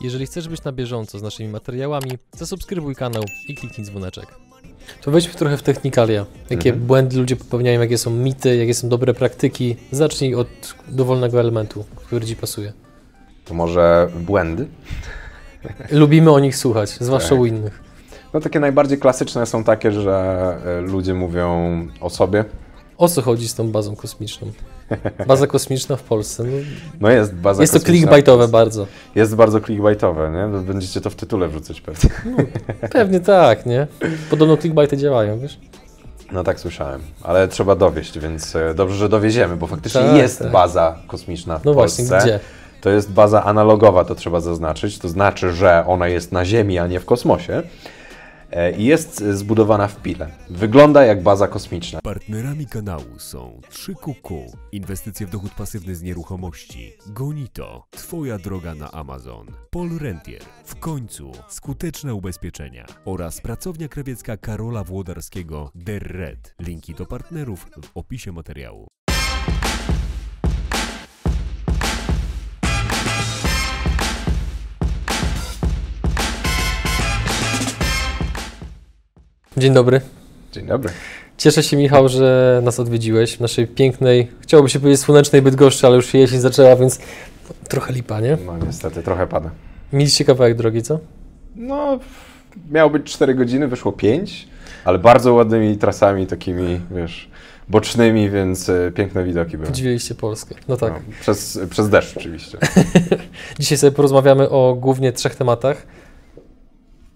Jeżeli chcesz być na bieżąco z naszymi materiałami, zasubskrybuj kanał i kliknij dzwoneczek. To wejdźmy trochę w technikalia. Jakie Mhm. błędy ludzie popełniają, jakie są mity, jakie są dobre praktyki. Zacznij od dowolnego elementu, który Ci pasuje. To może błędy? Lubimy o nich słuchać, zwłaszcza Tak. u innych. No takie najbardziej klasyczne są takie, że e, ludzie mówią o sobie. O co chodzi z tą bazą kosmiczną? Baza kosmiczna w Polsce. No, No jest baza jest to clickbaitowe bardzo. Jest bardzo clickbaitowe, nie? Będziecie to w tytule wrzucać pewnie. Pewnie tak, nie? Podobno clickbaity działają, wiesz? No tak słyszałem, ale trzeba dowieść, więc e, dobrze, że dowieziemy, bo faktycznie Tak, jest tak. baza kosmiczna w No Polsce. właśnie, gdzie? To jest baza analogowa, to trzeba zaznaczyć. To znaczy, że ona jest na Ziemi, a nie w kosmosie. I jest e, zbudowana w Pile. Wygląda jak baza kosmiczna. Partnerami kanału są 3QQ, inwestycje w dochód pasywny z nieruchomości, Gonito, Twoja droga na Amazon, Pol Rentier, w końcu skuteczne ubezpieczenia oraz pracownia krawiecka Karola Włodarskiego Der Red. Linki do partnerów w opisie materiału. Dzień dobry. Dzień dobry. Cieszę się, Michał, że nas odwiedziłeś w naszej pięknej, chciałoby się powiedzieć słonecznej Bydgoszczy, ale już się jesień zaczęła, więc trochę lipa, nie? No niestety, trochę pada. Mieliście kawałek drogi, co? No, miało być 4 godziny, wyszło 5, ale bardzo ładnymi trasami, takimi, wiesz, bocznymi, więc e, piękne widoki były. Podziwiliście Polskę. No tak. No, przez, przez deszcz oczywiście. Dzisiaj sobie porozmawiamy o głównie trzech tematach.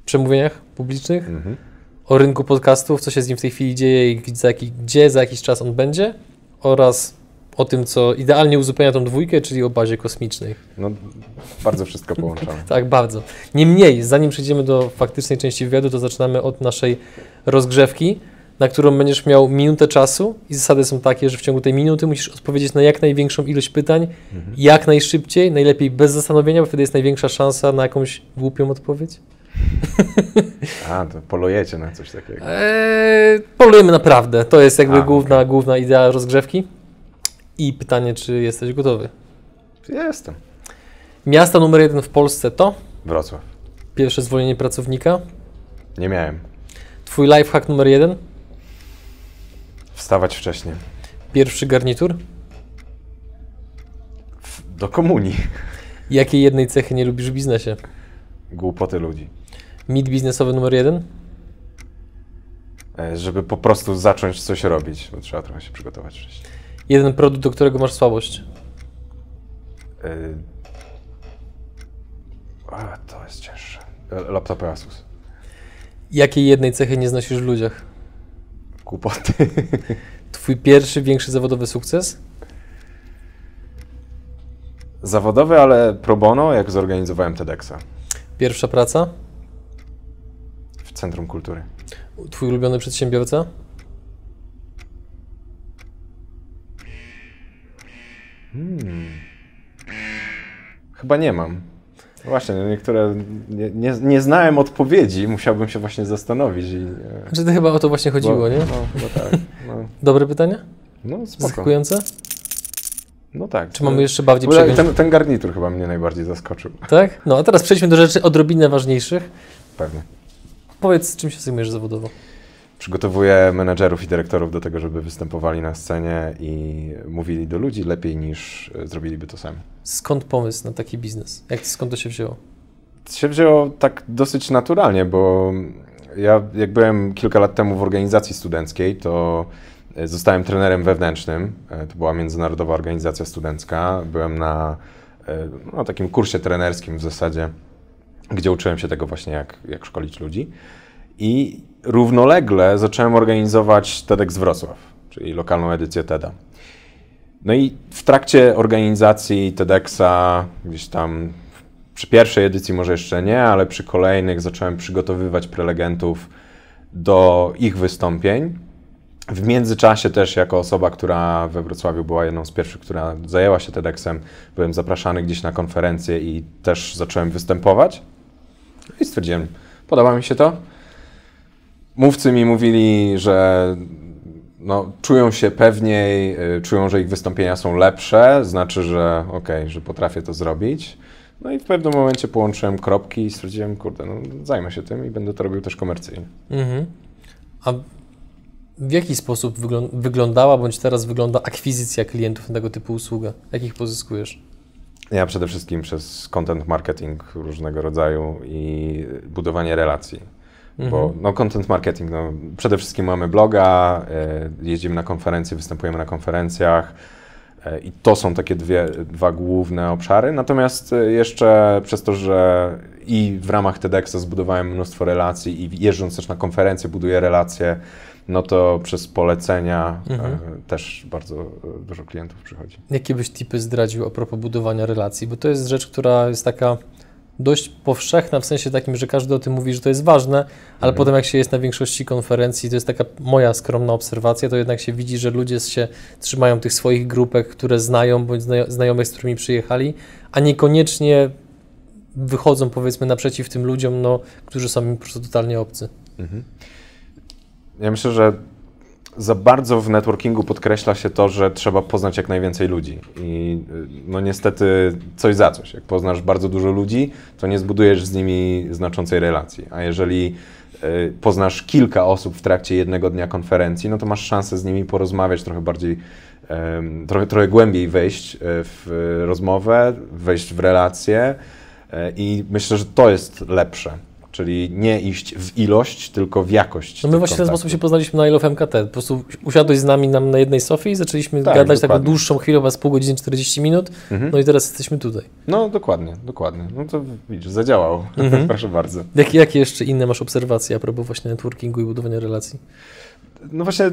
Przemówieniach publicznych, Mhm. O rynku podcastów, co się z nim w tej chwili dzieje i gdzie za, jaki, gdzie za jakiś czas on będzie oraz o tym, co idealnie uzupełnia tą dwójkę, czyli o bazie kosmicznej. No, bardzo wszystko połączone. Tak, bardzo. Niemniej, zanim przejdziemy do faktycznej części wywiadu, to zaczynamy od naszej rozgrzewki, na którą będziesz miał minutę czasu i zasady są takie, że w ciągu tej minuty musisz odpowiedzieć na jak największą ilość pytań, jak najszybciej, najlepiej bez zastanowienia, bo wtedy jest największa szansa na jakąś głupią odpowiedź. A, to polujecie na coś takiego. Eee, polujemy naprawdę. To jest jakby A, główna, główna idea rozgrzewki. I pytanie, czy jesteś gotowy? Jestem. Miasto numer jeden w Polsce to Wrocław. pierwsze zwolnienie pracownika. Nie miałem. Twój lifehack numer jeden. Wstawać wcześniej. Pierwszy garnitur. Do komunii. Jakiej jednej cechy nie lubisz w biznesie? Głupoty ludzi. Mit biznesowy numer jeden. E, Żeby po prostu zacząć coś robić, bo trzeba trochę się przygotować wcześniej. Jeden produkt, do którego masz słabość. E, A, to jest cięższe. Laptopy Asus. Jakiej jednej cechy nie znosisz w ludziach? Głupoty. Twój pierwszy, większy zawodowy sukces? Zawodowe, ale pro bono, jak zorganizowałem TEDxa Pierwsza praca? Centrum Kultury. Twój ulubiony przedsiębiorca? Chyba nie mam. No Właśnie, no niektóre nie, nie, nie znałem odpowiedzi, musiałbym się właśnie zastanowić. I, e, Znaczy to chyba o to właśnie chodziło, bo, nie? No, no tak. No, Dobre pytanie? no spoko. Zaskakujące? No tak. Czy mamy jeszcze bardziej przegiąć? ten, ten garnitur chyba mnie najbardziej zaskoczył. Tak? No a teraz przejdźmy do rzeczy odrobinę ważniejszych. Pewnie. Powiedz, czym się zajmujesz zawodowo? Przygotowuję menedżerów i dyrektorów do tego, żeby występowali na scenie i mówili do ludzi lepiej niż e, zrobiliby to sami. Skąd pomysł na taki biznes? Jak, skąd to się wzięło? To się wzięło tak dosyć naturalnie, bo ja jak byłem kilka lat temu w organizacji studenckiej, to e, zostałem trenerem wewnętrznym. E, To była międzynarodowa organizacja studencka. Byłem na no, takim kursie trenerskim w zasadzie, gdzie uczyłem się tego właśnie, jak, jak szkolić ludzi. I równolegle zacząłem organizować TEDx Wrocław, czyli lokalną edycję TEDa. No i w trakcie organizacji TEDxa, gdzieś tam przy pierwszej edycji może jeszcze nie, ale przy kolejnych zacząłem przygotowywać prelegentów do ich wystąpień. W międzyczasie też jako osoba, która we Wrocławiu była jedną z pierwszych, która zajęła się TEDxem, byłem zapraszany gdzieś na konferencję i też zacząłem występować. I stwierdziłem, podoba mi się to. Mówcy mi mówili, że no, czują się pewniej, y, czują, że ich wystąpienia są lepsze, znaczy, że okej, że potrafię to zrobić. No i w pewnym momencie połączyłem kropki i stwierdziłem, kurde, no zajmę się tym i będę to robił też komercyjnie. Mhm. A w jaki sposób wyglą- wyglądała, bądź teraz wygląda akwizycja klientów na tego typu usługę? Jakich pozyskujesz? Ja przede wszystkim przez content marketing różnego rodzaju i budowanie relacji. Bo Mhm. no, content marketing, no, przede wszystkim mamy bloga, e, jeździmy na konferencje, występujemy na konferencjach e, i to są takie dwie, dwa główne obszary. Natomiast e, jeszcze przez to, że i w ramach TEDxa zbudowałem mnóstwo relacji i jeżdżąc też na konferencje buduję relacje, no to przez polecenia Mhm. e, też bardzo e, dużo klientów przychodzi. Jakie byś tipy zdradził a propos budowania relacji? Bo to jest rzecz, która jest taka dość powszechna, w sensie takim, że każdy o tym mówi, że to jest ważne, ale Mhm. potem jak się jest na większości konferencji, to jest taka moja skromna obserwacja, to jednak się widzi, że ludzie się trzymają tych swoich grupek, które znają, bądź znajo- znajomych, z którymi przyjechali, a niekoniecznie wychodzą powiedzmy naprzeciw tym ludziom, no, którzy są im po prostu totalnie obcy. Mhm. Ja myślę, że za bardzo w networkingu podkreśla się to, że trzeba poznać jak najwięcej ludzi. I y, no niestety coś za coś. Jak poznasz bardzo dużo ludzi, to nie zbudujesz z nimi znaczącej relacji. A jeżeli y, poznasz kilka osób w trakcie jednego dnia konferencji, no to masz szansę z nimi porozmawiać trochę bardziej, trochę, trochę głębiej wejść y, w rozmowę, wejść w relacje. Y, I myślę, że to jest lepsze. Czyli nie iść w ilość, tylko w jakość. No my właśnie w ten sposób się poznaliśmy na I Love MKT. Po prostu usiadłeś z nami nam na jednej sofie i zaczęliśmy Tak, gadać taką dokładnie. dłuższą chwilę, z pół godziny, 40 minut, Mhm. no i teraz jesteśmy tutaj. No dokładnie, dokładnie. No to widzisz, zadziałało. Mhm. Proszę bardzo. Jakie, jakie jeszcze inne masz obserwacje a propos właśnie networkingu i budowania relacji? No właśnie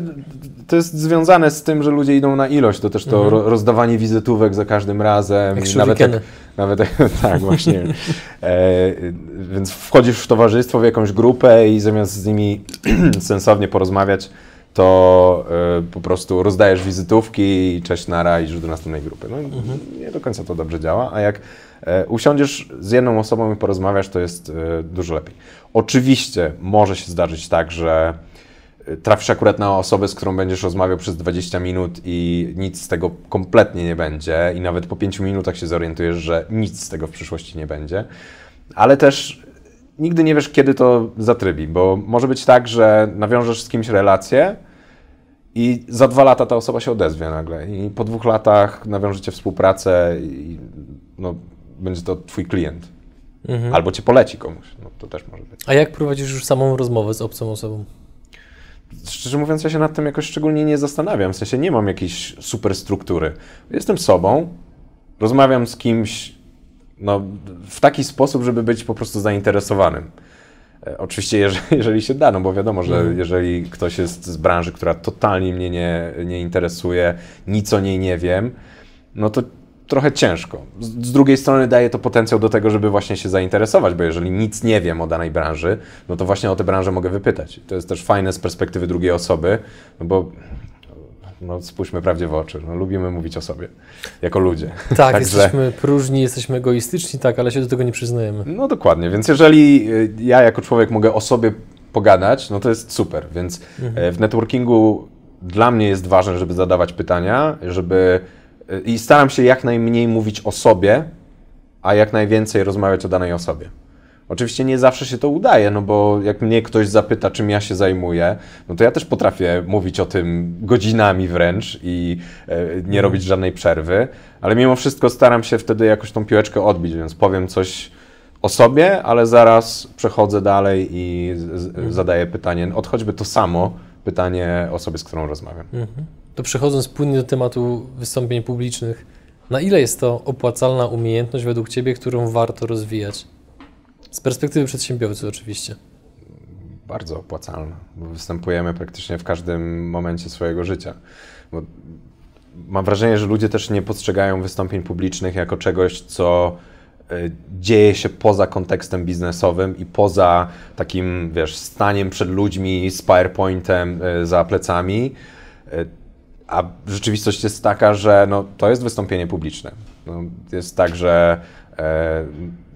to jest związane z tym, że ludzie idą na ilość. To też to Mhm. ro- rozdawanie wizytówek za każdym razem. Jak nawet shurikeny. Nawet tak, właśnie. E, więc wchodzisz w towarzystwo, w jakąś grupę i zamiast z nimi sensownie porozmawiać, to e, po prostu rozdajesz wizytówki i cześć nara i do następnej grupy. No, Nie do końca to dobrze działa, a jak e, usiądziesz z jedną osobą i porozmawiasz, to jest e, dużo lepiej. Oczywiście może się zdarzyć tak, że trafisz akurat na osobę, z którą będziesz rozmawiał przez 20 minut i nic z tego kompletnie nie będzie i nawet po 5 minutach się zorientujesz, że nic z tego w przyszłości nie będzie, ale też nigdy nie wiesz, kiedy to zatrybi, bo może być tak, że nawiążesz z kimś relację i za dwa lata ta osoba się odezwie nagle i po dwóch latach nawiążecie współpracę i no, będzie to twój klient. Mhm. Albo cię poleci komuś, no to też może być. A jak prowadzisz już samą rozmowę z obcą osobą? Szczerze mówiąc, ja się nad tym jakoś szczególnie nie zastanawiam. W sensie nie mam jakiejś super struktury. Jestem sobą, rozmawiam z kimś no, w taki sposób, żeby być po prostu zainteresowanym. E, Oczywiście, jeżeli, jeżeli się da, no bo wiadomo, że Mhm. jeżeli ktoś jest z branży, która totalnie mnie nie, nie interesuje, nic o niej nie wiem, no to trochę ciężko. Z, drugiej strony daje to potencjał do tego, żeby właśnie się zainteresować, bo jeżeli nic nie wiem o danej branży, no to właśnie o tę branżę mogę wypytać. To jest też fajne z perspektywy drugiej osoby, no bo no, spójrzmy prawdzie w oczy, no, lubimy mówić o sobie, jako ludzie. Tak, Także- jesteśmy próżni, jesteśmy egoistyczni, tak, ale się do tego nie przyznajemy. No dokładnie, więc jeżeli y, ja jako człowiek mogę o sobie pogadać, no to jest super, więc e, w networkingu dla mnie jest ważne, żeby zadawać pytania, żeby i staram się jak najmniej mówić o sobie, a jak najwięcej rozmawiać o danej osobie. Oczywiście nie zawsze się to udaje, no bo jak mnie ktoś zapyta, czym ja się zajmuję, no to ja też potrafię mówić o tym godzinami wręcz i e, nie robić żadnej przerwy, ale mimo wszystko staram się wtedy jakoś tą piłeczkę odbić, więc powiem coś o sobie, ale zaraz przechodzę dalej i z, zadaję pytanie, od choćby to samo pytanie osobie, z którą rozmawiam. Mhm. To przechodząc płynnie do tematu wystąpień publicznych, na ile jest to opłacalna umiejętność według Ciebie, którą warto rozwijać? Z perspektywy przedsiębiorcy oczywiście. bardzo opłacalna, bo występujemy praktycznie w każdym momencie swojego życia. Bo mam wrażenie, że ludzie też nie postrzegają wystąpień publicznych jako czegoś, co y, dzieje się poza kontekstem biznesowym i poza takim, wiesz, staniem przed ludźmi z PowerPointem y, za plecami. A rzeczywistość jest taka, że no, to jest wystąpienie publiczne. No, jest tak, że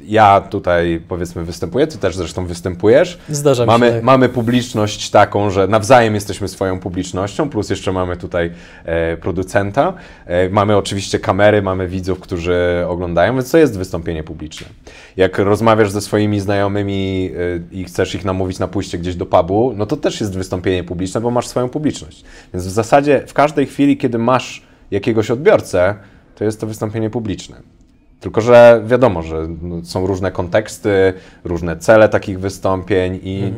ja tutaj powiedzmy występuję, ty też zresztą występujesz. Zdarza Mamy, się. tak. mamy publiczność taką, że nawzajem jesteśmy swoją publicznością, plus jeszcze mamy tutaj e, producenta. E, mamy oczywiście kamery, mamy widzów, którzy oglądają, więc to jest wystąpienie publiczne. Jak rozmawiasz ze swoimi znajomymi e, i chcesz ich namówić na pójście gdzieś do pubu, no to też jest wystąpienie publiczne, bo masz swoją publiczność. Więc w zasadzie w każdej chwili, kiedy masz jakiegoś odbiorcę, to jest to wystąpienie publiczne. Tylko, że wiadomo, że no, są różne konteksty, różne cele takich wystąpień i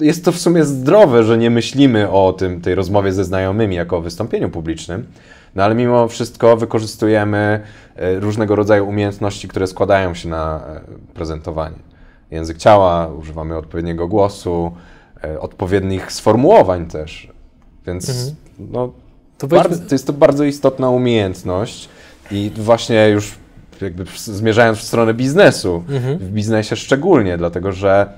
jest to w sumie zdrowe, że nie myślimy o tym, tej rozmowie ze znajomymi jako o wystąpieniu publicznym, no ale mimo wszystko wykorzystujemy e, różnego rodzaju umiejętności, które składają się na e, prezentowanie. Język ciała, używamy odpowiedniego głosu, e, odpowiednich sformułowań też. Więc no, To bardzo, to jest to bardzo istotna umiejętność i właśnie już jakby zmierzając w stronę biznesu, w biznesie szczególnie, dlatego że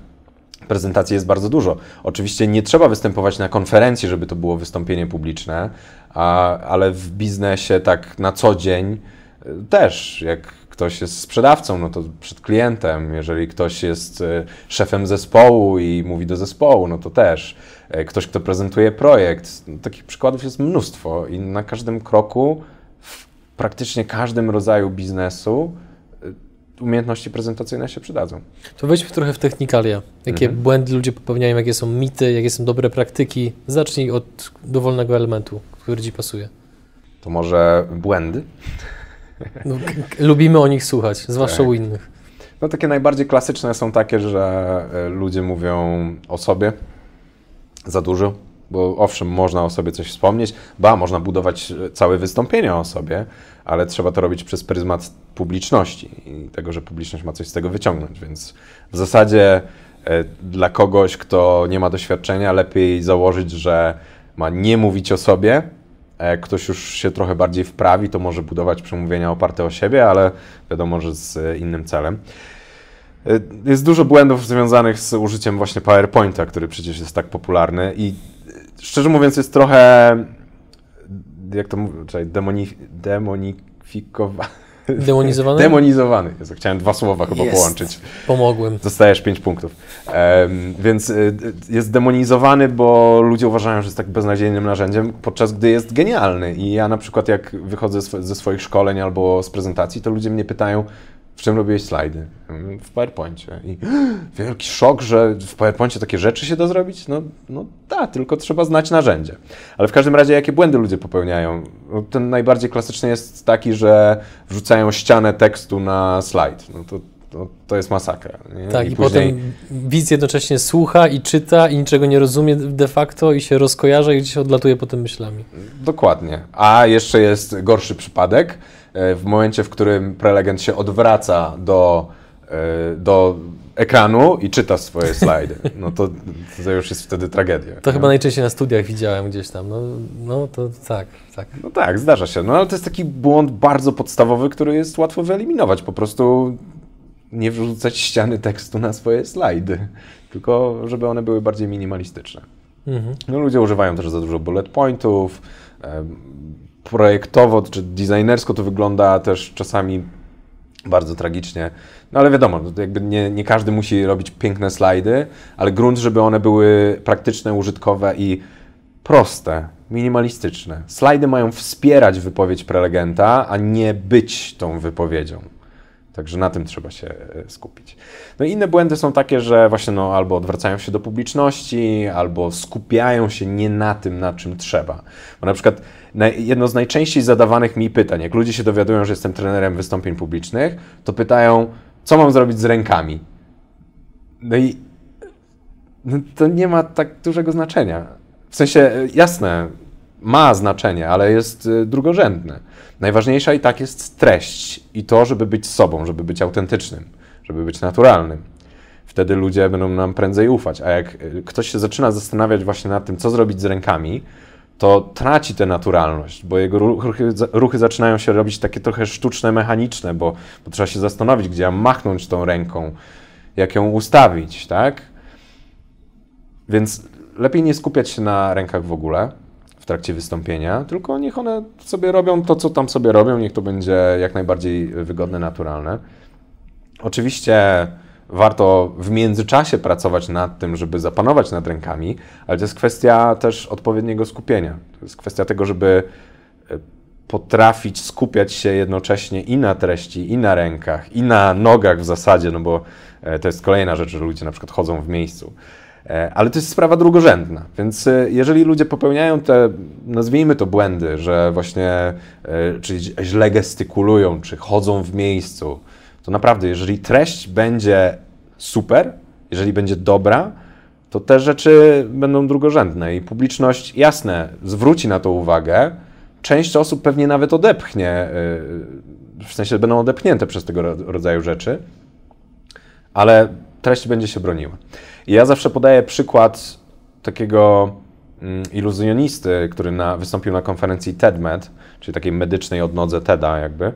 prezentacji jest bardzo dużo. Oczywiście nie trzeba występować na konferencji, żeby to było wystąpienie publiczne, a, ale w biznesie tak na co dzień y, też, jak ktoś jest sprzedawcą, no to przed klientem, jeżeli ktoś jest y, szefem zespołu i mówi do zespołu, no to też. Y, Ktoś, kto prezentuje projekt, no, takich przykładów jest mnóstwo i na każdym kroku, praktycznie każdym rodzaju biznesu y, umiejętności prezentacyjne się przydadzą. To wejdźmy trochę w technikalia. Jakie Mhm. błędy ludzie popełniają, jakie są mity, jakie są dobre praktyki. Zacznij od dowolnego elementu, który Ci pasuje. To może błędy? No, lubimy o nich słuchać, zwłaszcza Tak. u innych. No takie najbardziej klasyczne są takie, że e, ludzie mówią o sobie za dużo, bo owszem, można o sobie coś wspomnieć, ba, można budować e, całe wystąpienia o sobie, ale trzeba to robić przez pryzmat publiczności i tego, że publiczność ma coś z tego wyciągnąć, więc w zasadzie e, dla kogoś, kto nie ma doświadczenia, lepiej założyć, że ma nie mówić o sobie, jak ktoś już się trochę bardziej wprawi, to może budować przemówienia oparte o siebie, ale wiadomo, że z e, innym celem. Jest dużo błędów związanych z użyciem właśnie PowerPointa, który przecież jest tak popularny i szczerze mówiąc jest trochę, jak to mówię, czekaj, demoni, demonifikowa, Demonizowany? demonizowany. Jezu, chciałem dwa słowa chyba Jest. połączyć. Pomogłem. Dostajesz 5 punktów. Em, więc y, y, jest demonizowany, bo ludzie uważają, że jest tak beznadziejnym narzędziem, podczas gdy jest genialny. I ja na przykład jak wychodzę ze swoich szkoleń albo z prezentacji, to ludzie mnie pytają, w czym robiłeś slajdy? W PowerPoincie. I wielki szok, że w PowerPoincie takie rzeczy się da zrobić? No, no tak, tylko trzeba znać narzędzie. Ale w każdym razie, jakie błędy ludzie popełniają? No, ten najbardziej klasyczny jest taki, że wrzucają ścianę tekstu na slajd. No to, to, to jest masakra. Nie? Tak, i, później- potem widz jednocześnie słucha i czyta i niczego nie rozumie de facto i się rozkojarza i gdzieś odlatuje potem myślami. Dokładnie. A jeszcze jest gorszy przypadek. e, W momencie, w którym prelegent się odwraca do, e, do ekranu i czyta swoje slajdy, no to, to już jest wtedy tragedia. To nie? chyba najczęściej na studiach widziałem gdzieś tam. No, no to tak, tak. No tak, zdarza się. No ale to jest taki błąd bardzo podstawowy, który jest łatwo wyeliminować. Po prostu nie wrzucać ściany tekstu na swoje slajdy, tylko żeby one były bardziej minimalistyczne. Mhm. No, ludzie używają też za dużo bullet pointów. Projektowo czy designersko to wygląda też czasami bardzo tragicznie. No ale wiadomo, no jakby nie, nie każdy musi robić piękne slajdy, ale grunt, żeby one były praktyczne, użytkowe i proste, minimalistyczne. Slajdy mają wspierać wypowiedź prelegenta, a nie być tą wypowiedzią. Także na tym trzeba się e, skupić. No i inne błędy są takie, że właśnie no, albo odwracają się do publiczności, albo skupiają się nie na tym, na czym trzeba. Bo na przykład jedno z najczęściej zadawanych mi pytań, jak ludzie się dowiadują, że jestem trenerem wystąpień publicznych, to pytają, co mam zrobić z rękami? No i no, to nie ma tak dużego znaczenia. W sensie, e, jasne, ma znaczenie, ale jest e, drugorzędne. Najważniejsza i tak jest treść i to, żeby być sobą, żeby być autentycznym, żeby być naturalnym. Wtedy ludzie będą nam prędzej ufać. A jak e, ktoś się zaczyna zastanawiać właśnie nad tym, co zrobić z rękami, to traci tę naturalność, bo jego ruchy, ruchy zaczynają się robić takie trochę sztuczne, mechaniczne, bo, bo trzeba się zastanowić, gdzie mam machnąć tą ręką, jak ją ustawić, tak? Więc lepiej nie skupiać się na rękach w ogóle w trakcie wystąpienia, tylko niech one sobie robią to, co tam sobie robią, niech to będzie jak najbardziej wygodne, naturalne. Oczywiście warto w międzyczasie pracować nad tym, żeby zapanować nad rękami, ale to jest kwestia też odpowiedniego skupienia. To jest kwestia tego, żeby e, potrafić skupiać się jednocześnie i na treści, i na rękach, i na nogach w zasadzie, no bo e, to jest kolejna rzecz, że ludzie na przykład chodzą w miejscu. E, ale to jest sprawa drugorzędna, więc jeżeli ludzie popełniają te, nazwijmy to błędy, że właśnie czy źle gestykulują, czy chodzą w miejscu, to naprawdę, jeżeli treść będzie super, jeżeli będzie dobra, to te rzeczy będą drugorzędne i publiczność, jasne, zwróci na to uwagę. Część osób pewnie nawet odepchnie, w sensie będą odepchnięte przez tego rodzaju rzeczy, ale treść będzie się broniła. I ja zawsze podaję przykład takiego mm, iluzjonisty, który na, wystąpił na konferencji TEDMED, czyli takiej medycznej odnodze TEDa jakby,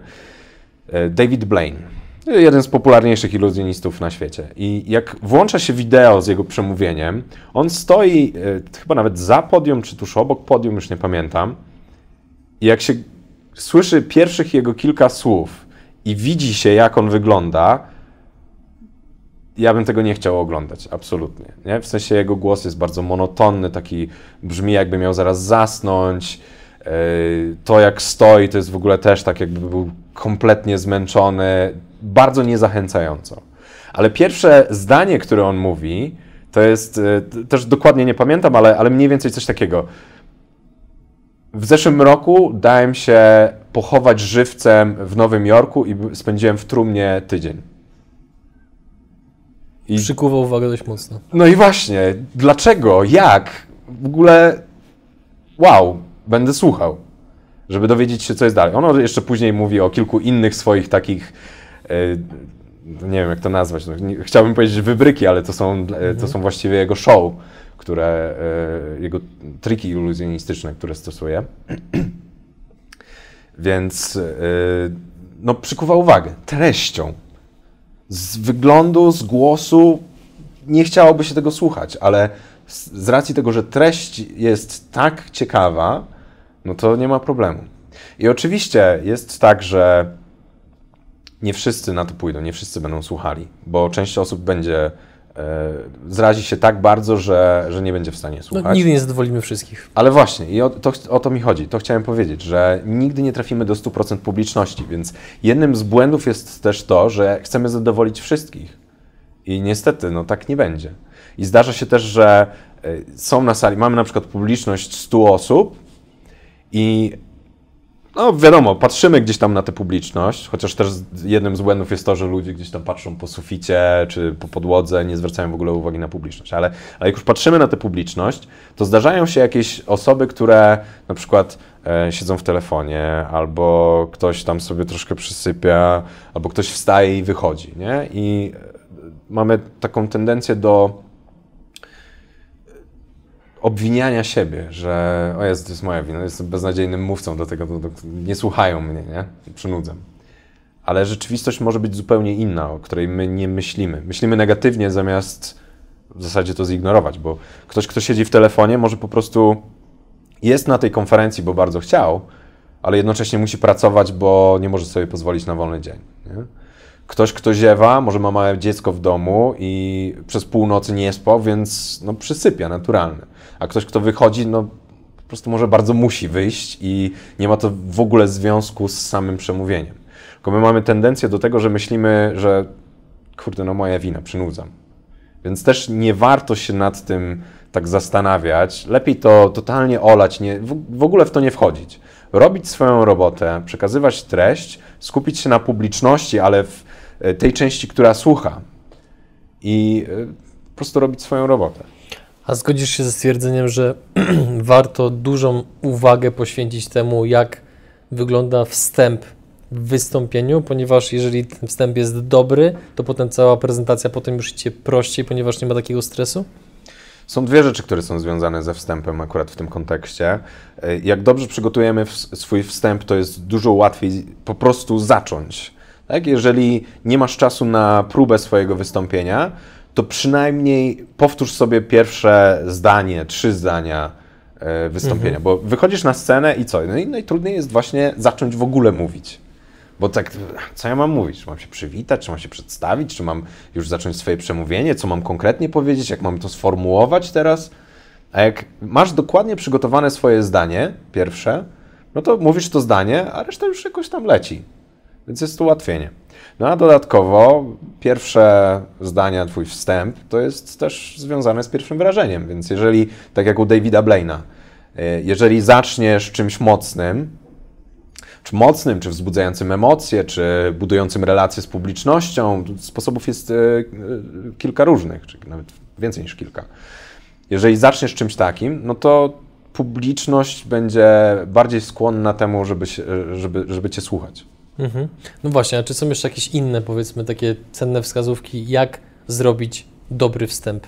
y, David Blaine jeden z popularniejszych iluzjonistów na świecie. I jak włącza się wideo z jego przemówieniem, on stoi e, chyba nawet za podium, czy tuż obok podium, już nie pamiętam. I jak się słyszy pierwszych jego kilka słów i widzi się, jak on wygląda, ja bym tego nie chciał oglądać, absolutnie. Nie? W sensie jego głos jest bardzo monotonny, taki brzmi, jakby miał zaraz zasnąć. E, to, jak stoi, to jest w ogóle też tak, jakby był kompletnie zmęczony bardzo niezachęcająco. Ale pierwsze zdanie, które on mówi, to jest, e, też dokładnie nie pamiętam, ale, ale mniej więcej coś takiego. W zeszłym roku dałem się pochować żywcem w Nowym Jorku i spędziłem w trumnie tydzień. I... Przykuwał uwagę dość mocno. No i właśnie, dlaczego, jak? W ogóle, wow, będę słuchał, żeby dowiedzieć się, co jest dalej. Ono jeszcze później mówi o kilku innych swoich takich E, nie wiem jak to nazwać, no, chciałbym powiedzieć wybryki, ale to są, e, to są właściwie jego show, które, e, jego triki iluzjonistyczne, które stosuje. Więc no, przykuwa uwagę treścią. Z wyglądu, z głosu nie chciałoby się tego słuchać, ale z racji tego, że treść jest tak ciekawa, no to nie ma problemu. I oczywiście jest tak, że nie wszyscy na to pójdą, nie wszyscy będą słuchali, bo część osób będzie zrazi się tak bardzo, że, że nie będzie w stanie no, słuchać. No, nigdy nie zadowolimy wszystkich. Ale właśnie, i o to, o to mi chodzi. To chciałem powiedzieć, że nigdy nie trafimy do 100% publiczności, więc jednym z błędów jest też to, że chcemy zadowolić wszystkich. I niestety, no tak nie będzie. I zdarza się też, że e, są na sali, mamy na przykład publiczność 100 osób i no wiadomo, patrzymy gdzieś tam na tę publiczność, chociaż też jednym z błędów jest to, że ludzie gdzieś tam patrzą po suficie czy po podłodze, nie zwracają w ogóle uwagi na publiczność. Ale, ale jak już patrzymy na tę publiczność, to zdarzają się jakieś osoby, które na przykład e, siedzą w telefonie, albo ktoś tam sobie troszkę przysypia, albo ktoś wstaje i wychodzi, nie? I e, mamy taką tendencję do obwiniania siebie, że o jest, to jest moja wina, jestem beznadziejnym mówcą do tego, do, do, nie słuchają mnie, nie? Przynudzam. Ale rzeczywistość może być zupełnie inna, o której my nie myślimy. Myślimy negatywnie zamiast w zasadzie to zignorować, bo ktoś, kto siedzi w telefonie, może po prostu jest na tej konferencji, bo bardzo chciał, ale jednocześnie musi pracować, bo nie może sobie pozwolić na wolny dzień. Nie? Ktoś, kto ziewa, może ma małe dziecko w domu i przez północy nie spał, więc no, przysypia, naturalne. A ktoś, kto wychodzi, no po prostu może bardzo musi wyjść i nie ma to w ogóle związku z samym przemówieniem. Tylko my mamy tendencję do tego, że myślimy, że kurde, no moja wina, przynudzam. Więc też nie warto się nad tym tak zastanawiać. Lepiej to totalnie olać, nie, w, w ogóle w to nie wchodzić. Robić swoją robotę, przekazywać treść, skupić się na publiczności, ale w e, tej części, która słucha. I e, po prostu robić swoją robotę. A zgodzisz się ze stwierdzeniem, że warto dużą uwagę poświęcić temu, jak wygląda wstęp w wystąpieniu, ponieważ jeżeli ten wstęp jest dobry, to potem cała prezentacja potem już idzie prościej, ponieważ nie ma takiego stresu? Są dwie rzeczy, które są związane ze wstępem akurat w tym kontekście. Jak dobrze przygotujemy swój wstęp, to jest dużo łatwiej po prostu zacząć. Tak? Jeżeli nie masz czasu na próbę swojego wystąpienia, to przynajmniej powtórz sobie pierwsze zdanie, trzy zdania e, wystąpienia, mhm. bo wychodzisz na scenę i co? No i najtrudniej jest właśnie zacząć w ogóle mówić. Bo tak, co ja mam mówić? Czy mam się przywitać, czy mam się przedstawić, czy mam już zacząć swoje przemówienie, co mam konkretnie powiedzieć, jak mam to sformułować teraz? A jak masz dokładnie przygotowane swoje zdanie, pierwsze, no to mówisz to zdanie, a reszta już jakoś tam leci. Więc jest to ułatwienie. No a dodatkowo pierwsze zdania, twój wstęp, to jest też związane z pierwszym wrażeniem. Więc jeżeli, tak jak u Davida Blaina, y, jeżeli zaczniesz czymś mocnym, czy mocnym, czy wzbudzającym emocje, czy budującym relacje z publicznością, sposobów jest y, y, kilka różnych, czy nawet więcej niż kilka. Jeżeli zaczniesz czymś takim, no to publiczność będzie bardziej skłonna temu, żeby, się, żeby, żeby cię słuchać. Mhm. No właśnie, a czy są jeszcze jakieś inne, powiedzmy, takie cenne wskazówki, jak zrobić dobry wstęp?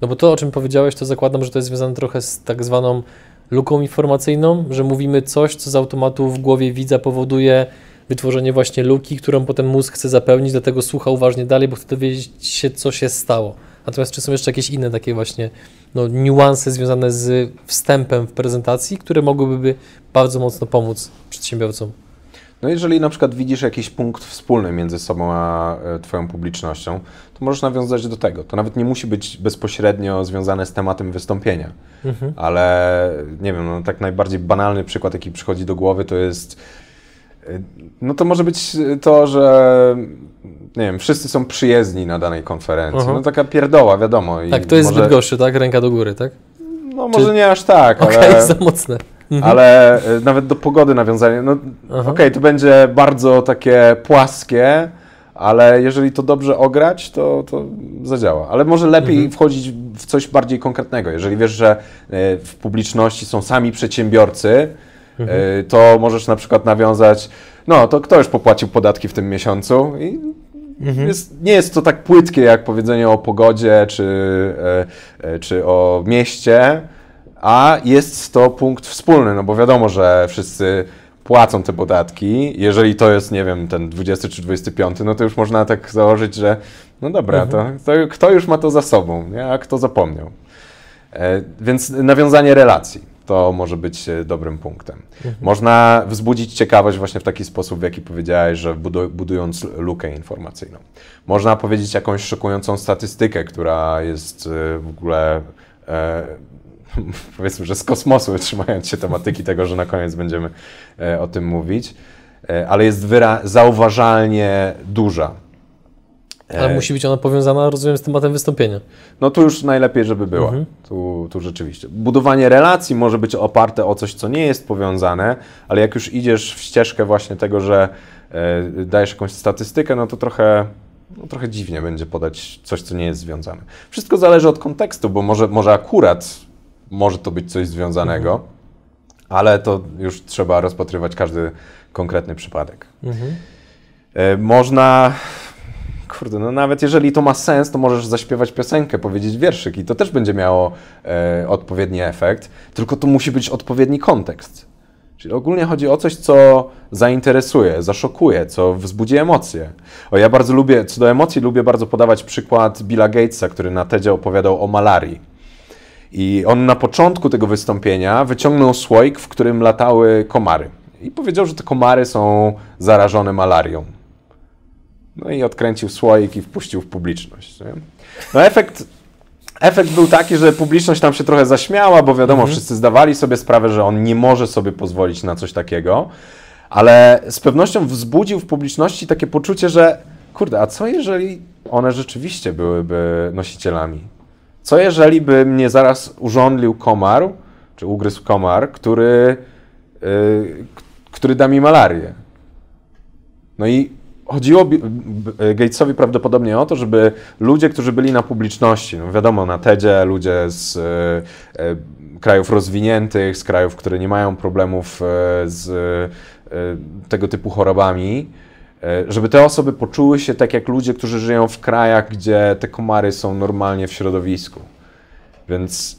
No bo to, o czym powiedziałeś, to zakładam, że to jest związane trochę z tak zwaną luką informacyjną, że mówimy coś, co z automatu w głowie widza powoduje wytworzenie właśnie luki, którą potem mózg chce zapełnić, dlatego słucha uważnie dalej, bo chce dowiedzieć się, co się stało. Natomiast czy są jeszcze jakieś inne takie właśnie no, niuanse związane z wstępem w prezentacji, które mogłyby bardzo mocno pomóc przedsiębiorcom? No jeżeli na przykład widzisz jakiś punkt wspólny między sobą a e, Twoją publicznością, to możesz nawiązać do tego. To nawet nie musi być bezpośrednio związane z tematem wystąpienia, mhm. ale nie wiem, no, tak najbardziej banalny przykład, jaki przychodzi do głowy, to jest e, no to może być to, że nie wiem, wszyscy są przyjezdni na danej konferencji. -huh. No taka pierdoła, wiadomo. tak, to jest może... zbyt gorszy, tak? Ręka do góry, tak? No może Czy... nie aż tak, ale... Okej, okay, za mocne. Mhm. Ale e, nawet do pogody nawiązanie, no okej, okay, to będzie bardzo takie płaskie, ale jeżeli to dobrze ograć, to, to zadziała. Ale może lepiej mhm. wchodzić w coś bardziej konkretnego. Jeżeli wiesz, że e, w publiczności są sami przedsiębiorcy, mhm. E, to możesz na przykład nawiązać, no to kto już popłacił podatki w tym miesiącu i Mhm. Jest, nie jest to tak płytkie jak powiedzenie o pogodzie czy, czy o mieście, a jest to punkt wspólny, no bo wiadomo, że wszyscy płacą te podatki. Jeżeli to jest, nie wiem, ten 20 czy 25, no to już można tak założyć, że no dobra, mhm. to, to, kto już ma to za sobą, nie? a kto zapomniał. E, więc nawiązanie relacji to może być e, dobrym punktem. Mhm. Można wzbudzić ciekawość właśnie w taki sposób, w jaki powiedziałeś, że budując lukę informacyjną. Można powiedzieć jakąś szokującą statystykę, która jest e, w ogóle e, powiedzmy, że z kosmosu, trzymając się tematyki tego, że na koniec będziemy e, o tym mówić, e, ale jest zauważalnie duża. Ale e, musi być ona powiązana, rozumiem, z tematem wystąpienia. No tu już najlepiej, żeby była. Mhm. Tu, tu rzeczywiście. Budowanie relacji może być oparte o coś, co nie jest powiązane, ale jak już idziesz w ścieżkę właśnie tego, że dajesz jakąś statystykę, no to trochę no, trochę dziwnie będzie podać coś, co nie jest związane. Wszystko zależy od kontekstu, bo może, może akurat może to być coś związanego, mhm. ale to już trzeba rozpatrywać każdy konkretny przypadek. Mhm. E, można, kurde, no nawet jeżeli to ma sens, to możesz zaśpiewać piosenkę, powiedzieć wierszyk i to też będzie miało e, odpowiedni efekt, tylko to musi być odpowiedni kontekst. Czyli ogólnie chodzi o coś, co zainteresuje, zaszokuje, co wzbudzi emocje. O, ja bardzo lubię, co do emocji, lubię bardzo podawać przykład Billa Gatesa, który na TEDzie opowiadał o malarii. I on na początku tego wystąpienia wyciągnął słoik, w którym latały komary. I powiedział, że te komary są zarażone malarią. No i odkręcił słoik i wpuścił w publiczność. Nie? No efekt, efekt był taki, że publiczność tam się trochę zaśmiała, bo wiadomo, mhm. wszyscy zdawali sobie sprawę, że on nie może sobie pozwolić na coś takiego, ale z pewnością wzbudził w publiczności takie poczucie, że kurde, a co jeżeli one rzeczywiście byłyby nosicielami co jeżeli by mnie zaraz urządlił komar, czy ugryzł komar, który, yy, który da mi malarię? No i chodziło Gatesowi prawdopodobnie o to, żeby ludzie, którzy byli na publiczności, no wiadomo, na TEDzie ludzie z e, krajów rozwiniętych, z krajów, które nie mają problemów z tego typu chorobami, żeby te osoby poczuły się tak jak ludzie, którzy żyją w krajach, gdzie te komary są normalnie w środowisku. Więc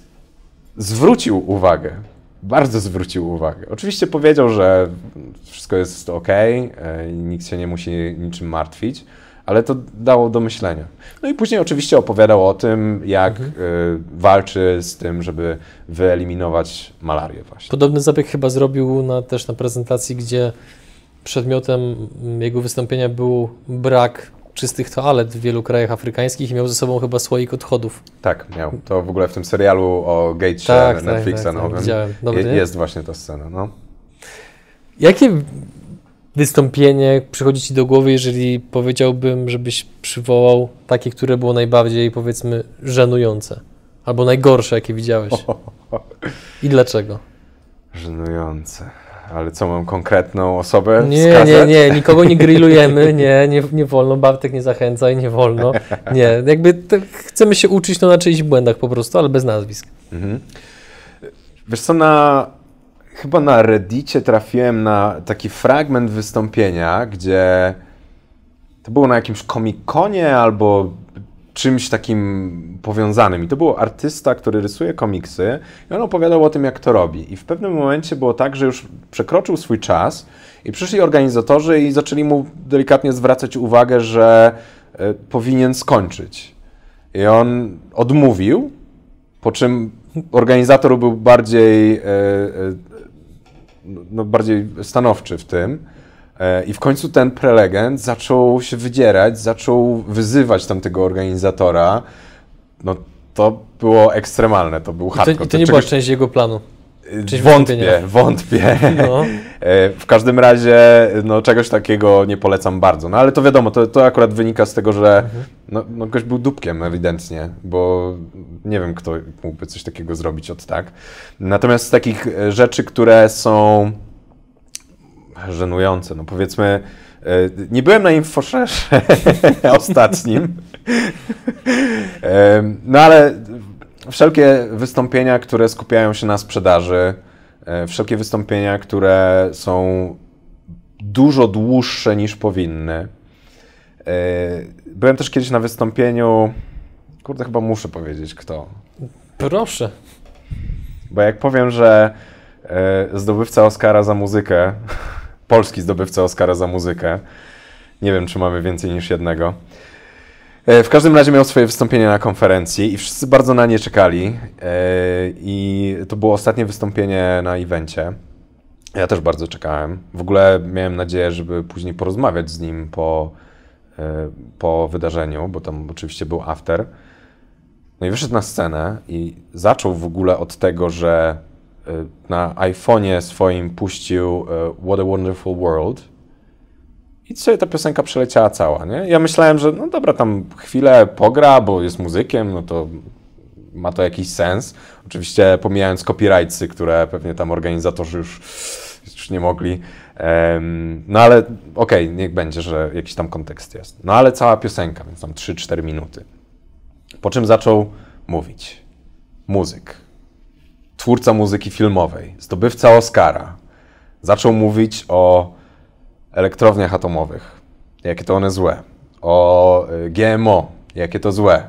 zwrócił uwagę, bardzo zwrócił uwagę. Oczywiście powiedział, że wszystko jest ok, e, nikt się nie musi niczym martwić, ale to dało do myślenia. No i później oczywiście opowiadał o tym, jak mhm. Y, walczy z tym, żeby wyeliminować malarię właśnie. Podobny zabieg chyba zrobił na, też na prezentacji, gdzie przedmiotem jego wystąpienia był brak czystych toalet w wielu krajach afrykańskich i miał ze sobą chyba słoik odchodów. Tak, miał. To w ogóle w tym serialu o Gatesie Tak, tak, Netflixa tak, tak, nowym. Dobry, je, jest właśnie ta scena. No. Jakie wystąpienie przychodzi Ci do głowy, jeżeli powiedziałbym, żebyś przywołał takie, które było najbardziej, powiedzmy, żenujące? Albo najgorsze, jakie widziałeś? I dlaczego? Żenujące. Ale co, mam konkretną osobę Nie, wskazać? nie, nie, nikogo nie grillujemy, nie, nie, nie wolno, Bartek nie zachęcaj, nie wolno, nie, jakby chcemy się uczyć no, na czyichś błędach po prostu, ale bez nazwisk. Mhm. Wiesz co, na, chyba na Reddicie trafiłem na taki fragment wystąpienia, gdzie to było na jakimś komikonie albo czymś takim powiązanym. I to był artysta, który rysuje komiksy i on opowiadał o tym, jak to robi. I w pewnym momencie było tak, że już przekroczył swój czas i przyszli organizatorzy i zaczęli mu delikatnie zwracać uwagę, że e, powinien skończyć. I on odmówił, po czym organizator był bardziej, e, e, no, bardziej stanowczy w tym. E, I w końcu ten prelegent zaczął się wydzierać, zaczął wyzywać tamtego organizatora. No to było ekstremalne, to był I to, hardcore. i to nie była czegoś- część jego planu. część Wątpię, wątpię. No. E, W każdym razie no, czegoś takiego nie polecam bardzo. No ale to wiadomo, to, to akurat wynika z tego, że no, no, gość był dupkiem ewidentnie, bo nie wiem, kto mógłby coś takiego zrobić od tak. Natomiast z takich e, rzeczy, które są żenujące, no powiedzmy, e, nie byłem na infoszerze ostatnim, no ale wszelkie wystąpienia, które skupiają się na sprzedaży, e, wszelkie wystąpienia, które są dużo dłuższe niż powinny. E, Byłem też kiedyś na wystąpieniu, kurde, chyba muszę powiedzieć kto. Proszę. Bo jak powiem, że zdobywca Oscara za muzykę, polski zdobywca Oscara za muzykę, nie wiem, czy mamy więcej niż jednego. E, W każdym razie miał swoje wystąpienie na konferencji i wszyscy bardzo na nie czekali. E, I to było ostatnie wystąpienie na evencie. Ja też bardzo czekałem. W ogóle miałem nadzieję, żeby później porozmawiać z nim po, e, po wydarzeniu, bo tam oczywiście był after. No i wyszedł na scenę i zaczął w ogóle od tego, że na iPhone'ie swoim puścił y, What a Wonderful World. I sobie ta piosenka przeleciała cała, nie? Ja myślałem, że no dobra, tam chwilę pogra, bo jest muzykiem, no to ma to jakiś sens. Oczywiście pomijając copyrightsy, które pewnie tam organizatorzy już, już nie mogli. No ale okej, niech będzie, że jakiś tam kontekst jest. No ale cała piosenka, więc tam 3-4 minuty. Po czym zaczął mówić. Muzyk, twórca muzyki filmowej, zdobywca Oscara. Zaczął mówić o elektrowniach atomowych, jakie to one złe, o y, GMO, jakie to złe.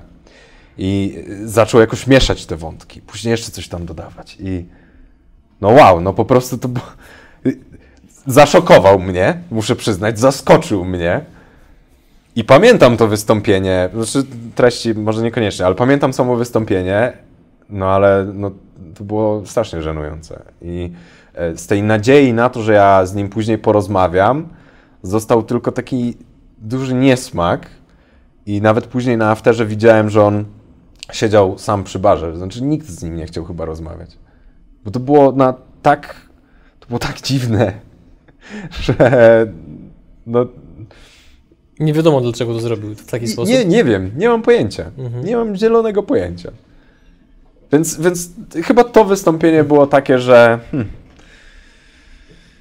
I y, zaczął jakoś mieszać te wątki, później jeszcze coś tam dodawać. I no wow, no po prostu to y, Zaszokował mnie, muszę przyznać, zaskoczył mnie. I pamiętam to wystąpienie, znaczy treści może niekoniecznie, ale pamiętam samo wystąpienie, no ale no, to było strasznie żenujące. I e, z tej nadziei na to, że ja z nim później porozmawiam, został tylko taki duży niesmak i nawet później na afterze widziałem, że on siedział sam przy barze, znaczy nikt z nim nie chciał chyba rozmawiać. Bo to było na tak, to było tak dziwne, że no Nie wiadomo, dlaczego to zrobił w taki sposób. nie, nie wiem, nie mam pojęcia. Mhm. Nie mam zielonego pojęcia. Więc, więc chyba to wystąpienie było takie, że hmm,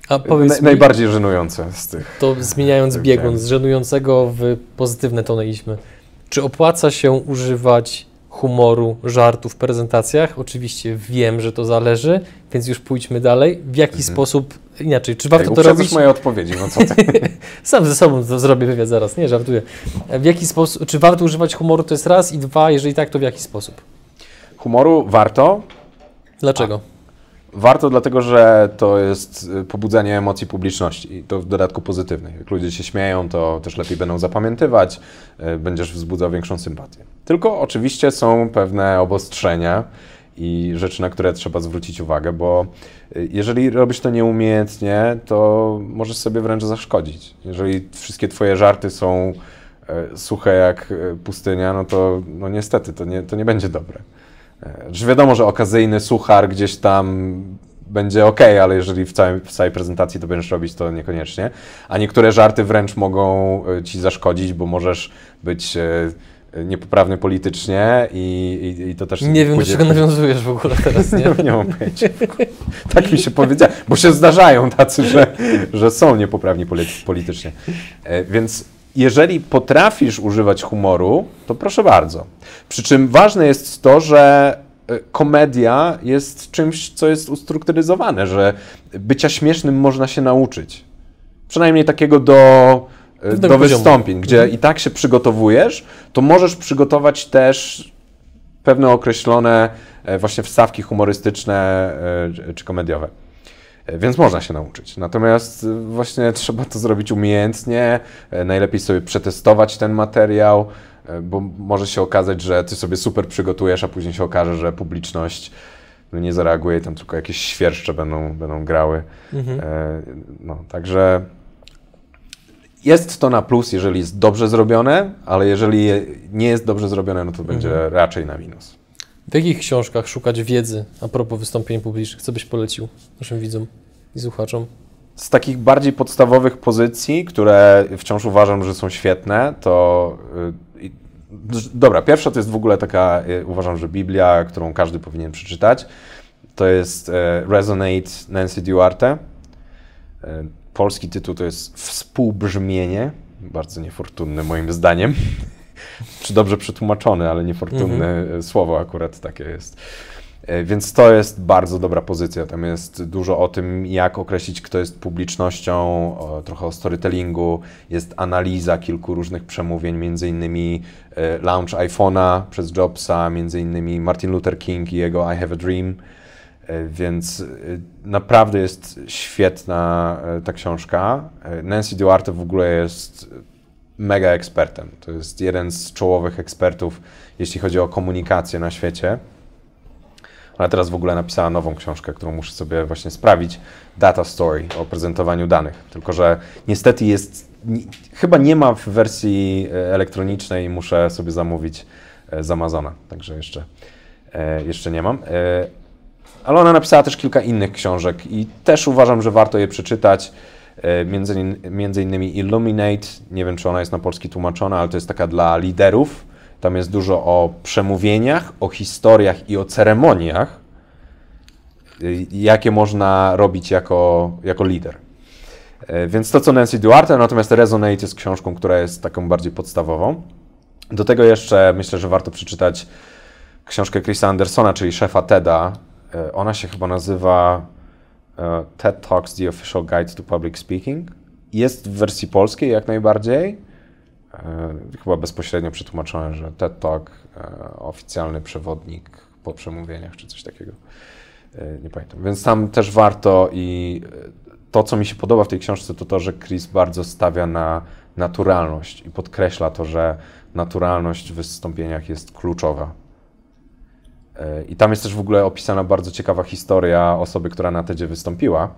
A powiedz na, najbardziej żenujące z tych. to zmieniając biegun z żenującego w pozytywne tono idźmy. Czy opłaca się używać humoru, żartu w prezentacjach? Oczywiście wiem, że to zależy, więc już pójdźmy dalej. W jaki Mhm. sposób, inaczej, czy Ej, warto to uprzedzasz robić? moje odpowiedzi, no co ty? Sam ze sobą to zrobię wywiad zaraz, nie, żartuję. W jaki sposób, czy warto używać humoru, to jest raz i dwa, jeżeli tak, to w jaki sposób? Humoru warto. Dlaczego? Warto dlatego, że to jest y, pobudzanie emocji publiczności i to w dodatku pozytywnych. Jak ludzie się śmieją, to też lepiej będą zapamiętywać, y, będziesz wzbudzał większą sympatię. Tylko oczywiście są pewne obostrzenia i rzeczy, na które trzeba zwrócić uwagę, bo y, jeżeli robisz to nieumiejętnie, to możesz sobie wręcz zaszkodzić. Jeżeli wszystkie twoje żarty są suche jak pustynia, no to no niestety to nie, to nie będzie dobre. Że wiadomo, że okazyjny suchar gdzieś tam będzie ok, ale jeżeli w całej, w całej prezentacji to będziesz robić, to niekoniecznie. A niektóre żarty wręcz mogą e, ci zaszkodzić, bo możesz być e, niepoprawny politycznie i, i, i to też... Nie wiem, do czego nawiązujesz w ogóle teraz, nie? nie mam pojęcia. tak mi się powiedziało, bo się zdarzają tacy, że, że są niepoprawni politycznie. E, więc jeżeli potrafisz używać humoru, to proszę bardzo. Przy czym ważne jest to, że E, komedia jest czymś, co jest ustrukturyzowane, że bycia śmiesznym można się nauczyć. Przynajmniej takiego do, e, do wystąpień, gdzie mhm. i tak się przygotowujesz, to możesz przygotować też pewne określone e, właśnie wstawki humorystyczne czy komediowe. Więc można się nauczyć. Natomiast właśnie trzeba to zrobić umiejętnie, najlepiej sobie przetestować ten materiał, E, bo może się okazać, że ty sobie super przygotujesz, a później się okaże, że publiczność no, nie zareaguje, tam tylko jakieś świerszcze będą, będą grały. Mhm. E, no, także jest to na plus, jeżeli jest dobrze zrobione, ale jeżeli nie jest dobrze zrobione, no to będzie mhm. raczej na minus. W jakich książkach szukać wiedzy a propos wystąpień publicznych? Co byś polecił naszym widzom i słuchaczom? Z takich bardziej podstawowych pozycji, które wciąż uważam, że są świetne, to y, Dobra, pierwsza to jest w ogóle taka, e, uważam, że Biblia, którą każdy powinien przeczytać. To jest e, Resonate Nancy Duarte. Polski tytuł to jest Współbrzmienie. Bardzo niefortunny moim zdaniem. Czy dobrze przetłumaczony, ale niefortunne mhm. słowo akurat takie jest. E, więc to jest bardzo dobra pozycja. Tam jest dużo o tym, jak określić, kto jest publicznością, o, trochę o storytellingu, jest analiza kilku różnych przemówień, między innymi e, launch iPhone'a przez Jobsa, między innymi Martin Luther King i jego I Have a Dream. E, więc naprawdę jest świetna ta książka. Nancy Duarte w ogóle jest mega ekspertem. To jest jeden z czołowych ekspertów, jeśli chodzi o komunikację na świecie. Ona teraz w ogóle napisała nową książkę, którą muszę sobie właśnie sprawić. Data Story o prezentowaniu danych. Tylko, że niestety jest, chyba nie ma w wersji e, elektronicznej, muszę sobie zamówić e, z Amazona. Także jeszcze, e, jeszcze nie mam. Ale ona napisała też kilka innych książek i też uważam, że warto je przeczytać. Między, między innymi Illuminate, nie wiem czy ona jest na polski tłumaczona, ale to jest taka dla liderów, tam jest dużo o przemówieniach, o historiach i o ceremoniach, y, jakie można robić jako, jako lider. E, więc to co Nancy Duarte, natomiast Resonate jest książką, która jest taką bardziej podstawową. Do tego jeszcze myślę, że warto przeczytać książkę Chrisa Andersona, czyli szefa TEDa. E, ona się chyba nazywa e, TED Talks, The Official Guide to Public Speaking. Jest w wersji polskiej jak najbardziej. E, chyba bezpośrednio przetłumaczone, że TED Talk, e, oficjalny przewodnik po przemówieniach, czy coś takiego. E, nie pamiętam. Więc tam też warto i to, co mi się podoba w tej książce, to to, że Chris bardzo stawia na naturalność i podkreśla to, że naturalność w wystąpieniach jest kluczowa. I tam jest też w ogóle opisana bardzo ciekawa historia osoby, która na TEDzie wystąpiła.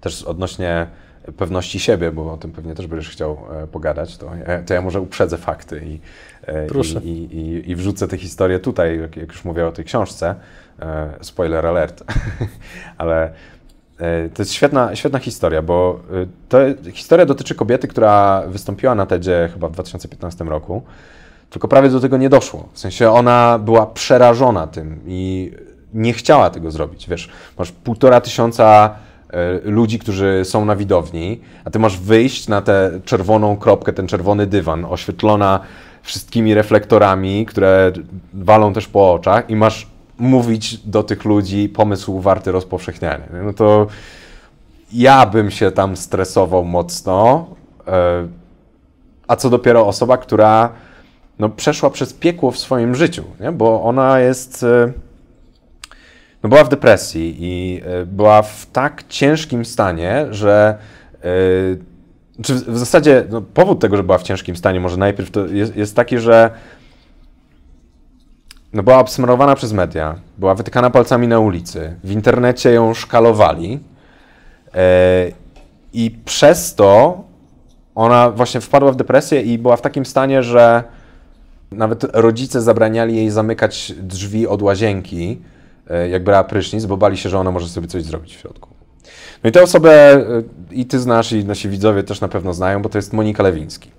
Też odnośnie pewności siebie, bo o tym pewnie też będziesz chciał e, pogadać, to, to ja może uprzedzę fakty i, e, i, i, i, wrzucę tę historię tutaj, jak, już mówię o tej książce. E, spoiler alert. Ale to jest świetna, świetna historia, bo to, historia dotyczy kobiety, która wystąpiła na TEDzie chyba w 2015 roku, tylko prawie do tego nie doszło. W sensie ona była przerażona tym i nie chciała tego zrobić. Wiesz, masz półtora tysiąca E, ludzi, którzy są na widowni, a ty masz wyjść na tę czerwoną kropkę, ten czerwony dywan, oświetlona wszystkimi reflektorami, które walą też po oczach i masz mówić do tych ludzi pomysł warty rozpowszechniania. No to ja bym się tam stresował mocno, e, a co dopiero osoba, która no, przeszła przez piekło w swoim życiu, nie? bo ona jest e, no była w depresji i e, była w tak ciężkim stanie, że e, czy w zasadzie no, powód tego, że była w ciężkim stanie, może najpierw to jest, jest taki, że no była obsmarowana przez media, była wytykana palcami na ulicy, w internecie ją szkalowali i przez to ona właśnie wpadła w depresję i była w takim stanie, że nawet rodzice zabraniali jej zamykać drzwi od łazienki, e, jak brała prysznic, bo bali się, że ona może sobie coś zrobić w środku. No i tę osobę e, i ty znasz, i nasi widzowie też na pewno znają, bo to jest Monika Lewiński.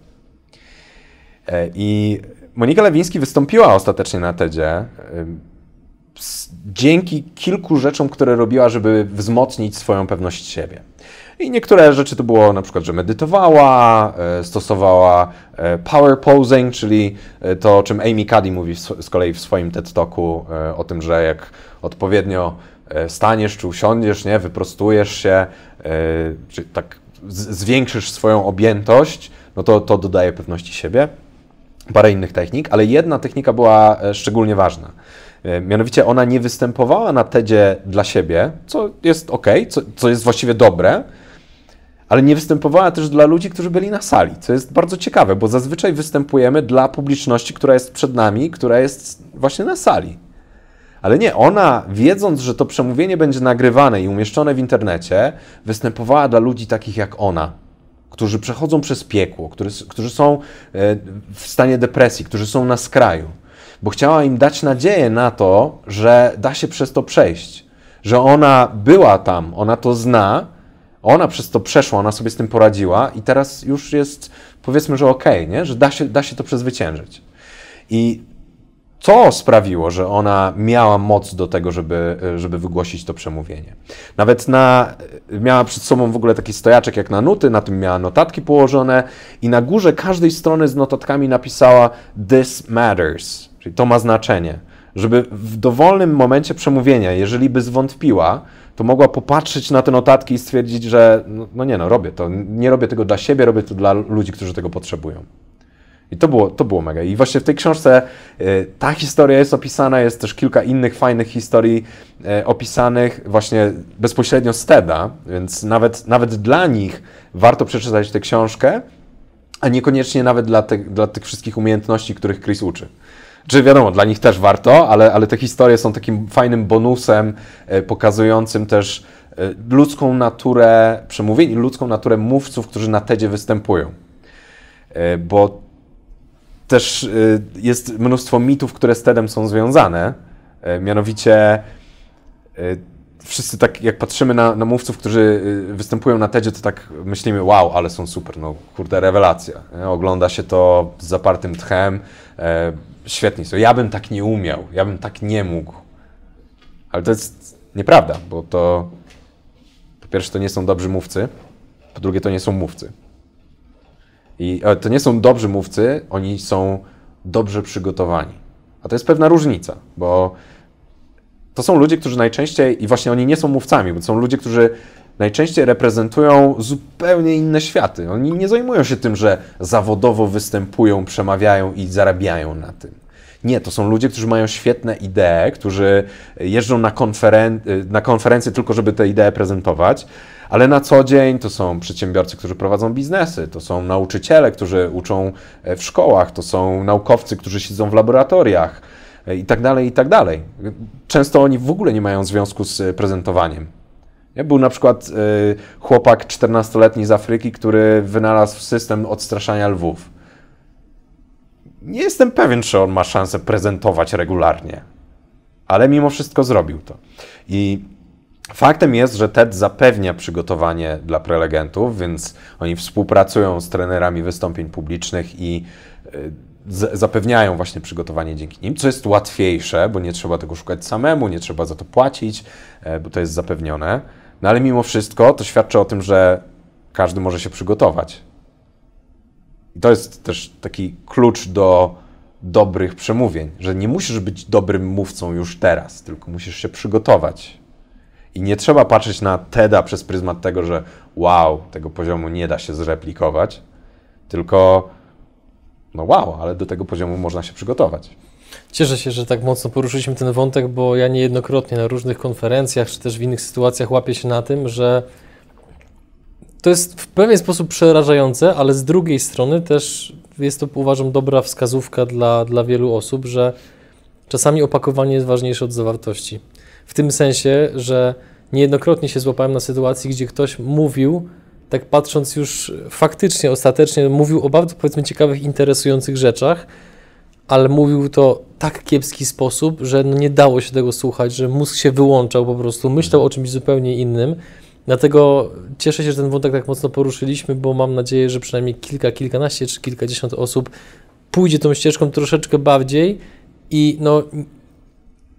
E, I Monika Lewiński wystąpiła ostatecznie na TEDzie dzięki kilku rzeczom, które robiła, żeby wzmocnić swoją pewność siebie. I niektóre rzeczy to było na przykład, że medytowała, e, stosowała e, power posing, czyli to, o czym Amy Cuddy mówi z kolei w swoim TED Talku, o tym, że jak odpowiednio staniesz czy usiądziesz, nie, wyprostujesz się, czy tak zwiększysz swoją objętość, no to to dodaje pewności siebie parę innych technik, ale jedna technika była e, szczególnie ważna. E, mianowicie ona nie występowała na TEDzie dla siebie, co jest ok, co, co jest właściwie dobre, ale nie występowała też dla ludzi, którzy byli na sali, co jest bardzo ciekawe, bo zazwyczaj występujemy dla publiczności, która jest przed nami, która jest właśnie na sali. Ale nie, ona, wiedząc, że to przemówienie będzie nagrywane i umieszczone w internecie, występowała dla ludzi takich jak ona, którzy przechodzą przez piekło, którzy, którzy są e, w stanie depresji, którzy są na skraju, bo chciała im dać nadzieję na to, że da się przez to przejść, że ona była tam, ona to zna, ona przez to przeszła, ona sobie z tym poradziła i teraz już jest, powiedzmy, że okej, okay, nie? że da się, da się to przezwyciężyć. I co sprawiło, że ona miała moc do tego, żeby, żeby wygłosić to przemówienie. Nawet na, miała przed sobą w ogóle taki stojaczek jak na nuty, na tym miała notatki położone i na górze każdej strony z notatkami napisała This matters, czyli to ma znaczenie. Żeby w dowolnym momencie przemówienia, jeżeli by zwątpiła, to mogła popatrzeć na te notatki i stwierdzić, że no, no nie no, robię to. Nie robię tego dla siebie, robię to dla ludzi, którzy tego potrzebują. I to było, to było mega. I właśnie w tej książce y, ta historia jest opisana, jest też kilka innych fajnych historii y, opisanych właśnie bezpośrednio z TEDa, więc nawet, nawet dla nich warto przeczytać tę książkę, a niekoniecznie nawet dla, te, dla tych wszystkich umiejętności, których Chris uczy. Czy wiadomo, dla nich też warto, ale, ale te historie są takim fajnym bonusem y, pokazującym też ludzką naturę przemówień i ludzką naturę mówców, którzy na TEDzie występują. Bo też jest mnóstwo mitów, które z TEDem są związane. Mianowicie wszyscy tak, jak patrzymy na, na mówców, którzy występują na TEDzie, to tak myślimy, wow, ale są super, no kurde, rewelacja. Ogląda się to z zapartym tchem, świetnie są. Ja bym tak nie umiał, ja bym tak nie mógł. Ale to jest nieprawda, bo to po pierwsze to nie są dobrzy mówcy, po drugie to nie są mówcy. I e, to nie są dobrzy mówcy, oni są dobrze przygotowani. A to jest pewna różnica, bo to są ludzie, którzy najczęściej, i właśnie oni nie są mówcami, bo to są ludzie, którzy najczęściej reprezentują zupełnie inne światy. Oni nie zajmują się tym, że zawodowo występują, przemawiają i zarabiają na tym. Nie, to są ludzie, którzy mają świetne idee, którzy jeżdżą na, konferen na konferencje tylko, żeby te idee prezentować, ale na co dzień to są przedsiębiorcy, którzy prowadzą biznesy, to są nauczyciele, którzy uczą e, w szkołach, to są naukowcy, którzy siedzą w laboratoriach e, i tak dalej, i tak dalej. Często oni w ogóle nie mają związku z prezentowaniem. Był na przykład e, chłopak 14-letni z Afryki, który wynalazł system odstraszania lwów. Nie jestem pewien, czy on ma szansę prezentować regularnie, ale mimo wszystko zrobił to. I Faktem jest, że TED zapewnia przygotowanie dla prelegentów, więc oni współpracują z trenerami wystąpień publicznych i y, zapewniają właśnie przygotowanie dzięki nim, co jest łatwiejsze, bo nie trzeba tego szukać samemu, nie trzeba za to płacić, e, bo to jest zapewnione. No ale mimo wszystko to świadczy o tym, że każdy może się przygotować. I to jest też taki klucz do dobrych przemówień, że nie musisz być dobrym mówcą już teraz, tylko musisz się przygotować i nie trzeba patrzeć na TEDa przez pryzmat tego, że wow, tego poziomu nie da się zreplikować, tylko no wow, ale do tego poziomu można się przygotować. Cieszę się, że tak mocno poruszyliśmy ten wątek, bo ja niejednokrotnie na różnych konferencjach czy też w innych sytuacjach łapię się na tym, że to jest w pewien sposób przerażające, ale z drugiej strony też jest to uważam dobra wskazówka dla, dla wielu osób, że czasami opakowanie jest ważniejsze od zawartości. W tym sensie, że niejednokrotnie się złapałem na sytuacji, gdzie ktoś mówił, tak patrząc już faktycznie, ostatecznie, mówił o bardzo powiedzmy ciekawych, interesujących rzeczach, ale mówił to tak kiepski sposób, że no nie dało się tego słuchać, że mózg się wyłączał po prostu, myślał o czymś zupełnie innym. Dlatego cieszę się, że ten wątek tak mocno poruszyliśmy, bo mam nadzieję, że przynajmniej kilka, kilkanaście czy kilkadziesiąt osób pójdzie tą ścieżką troszeczkę bardziej i no,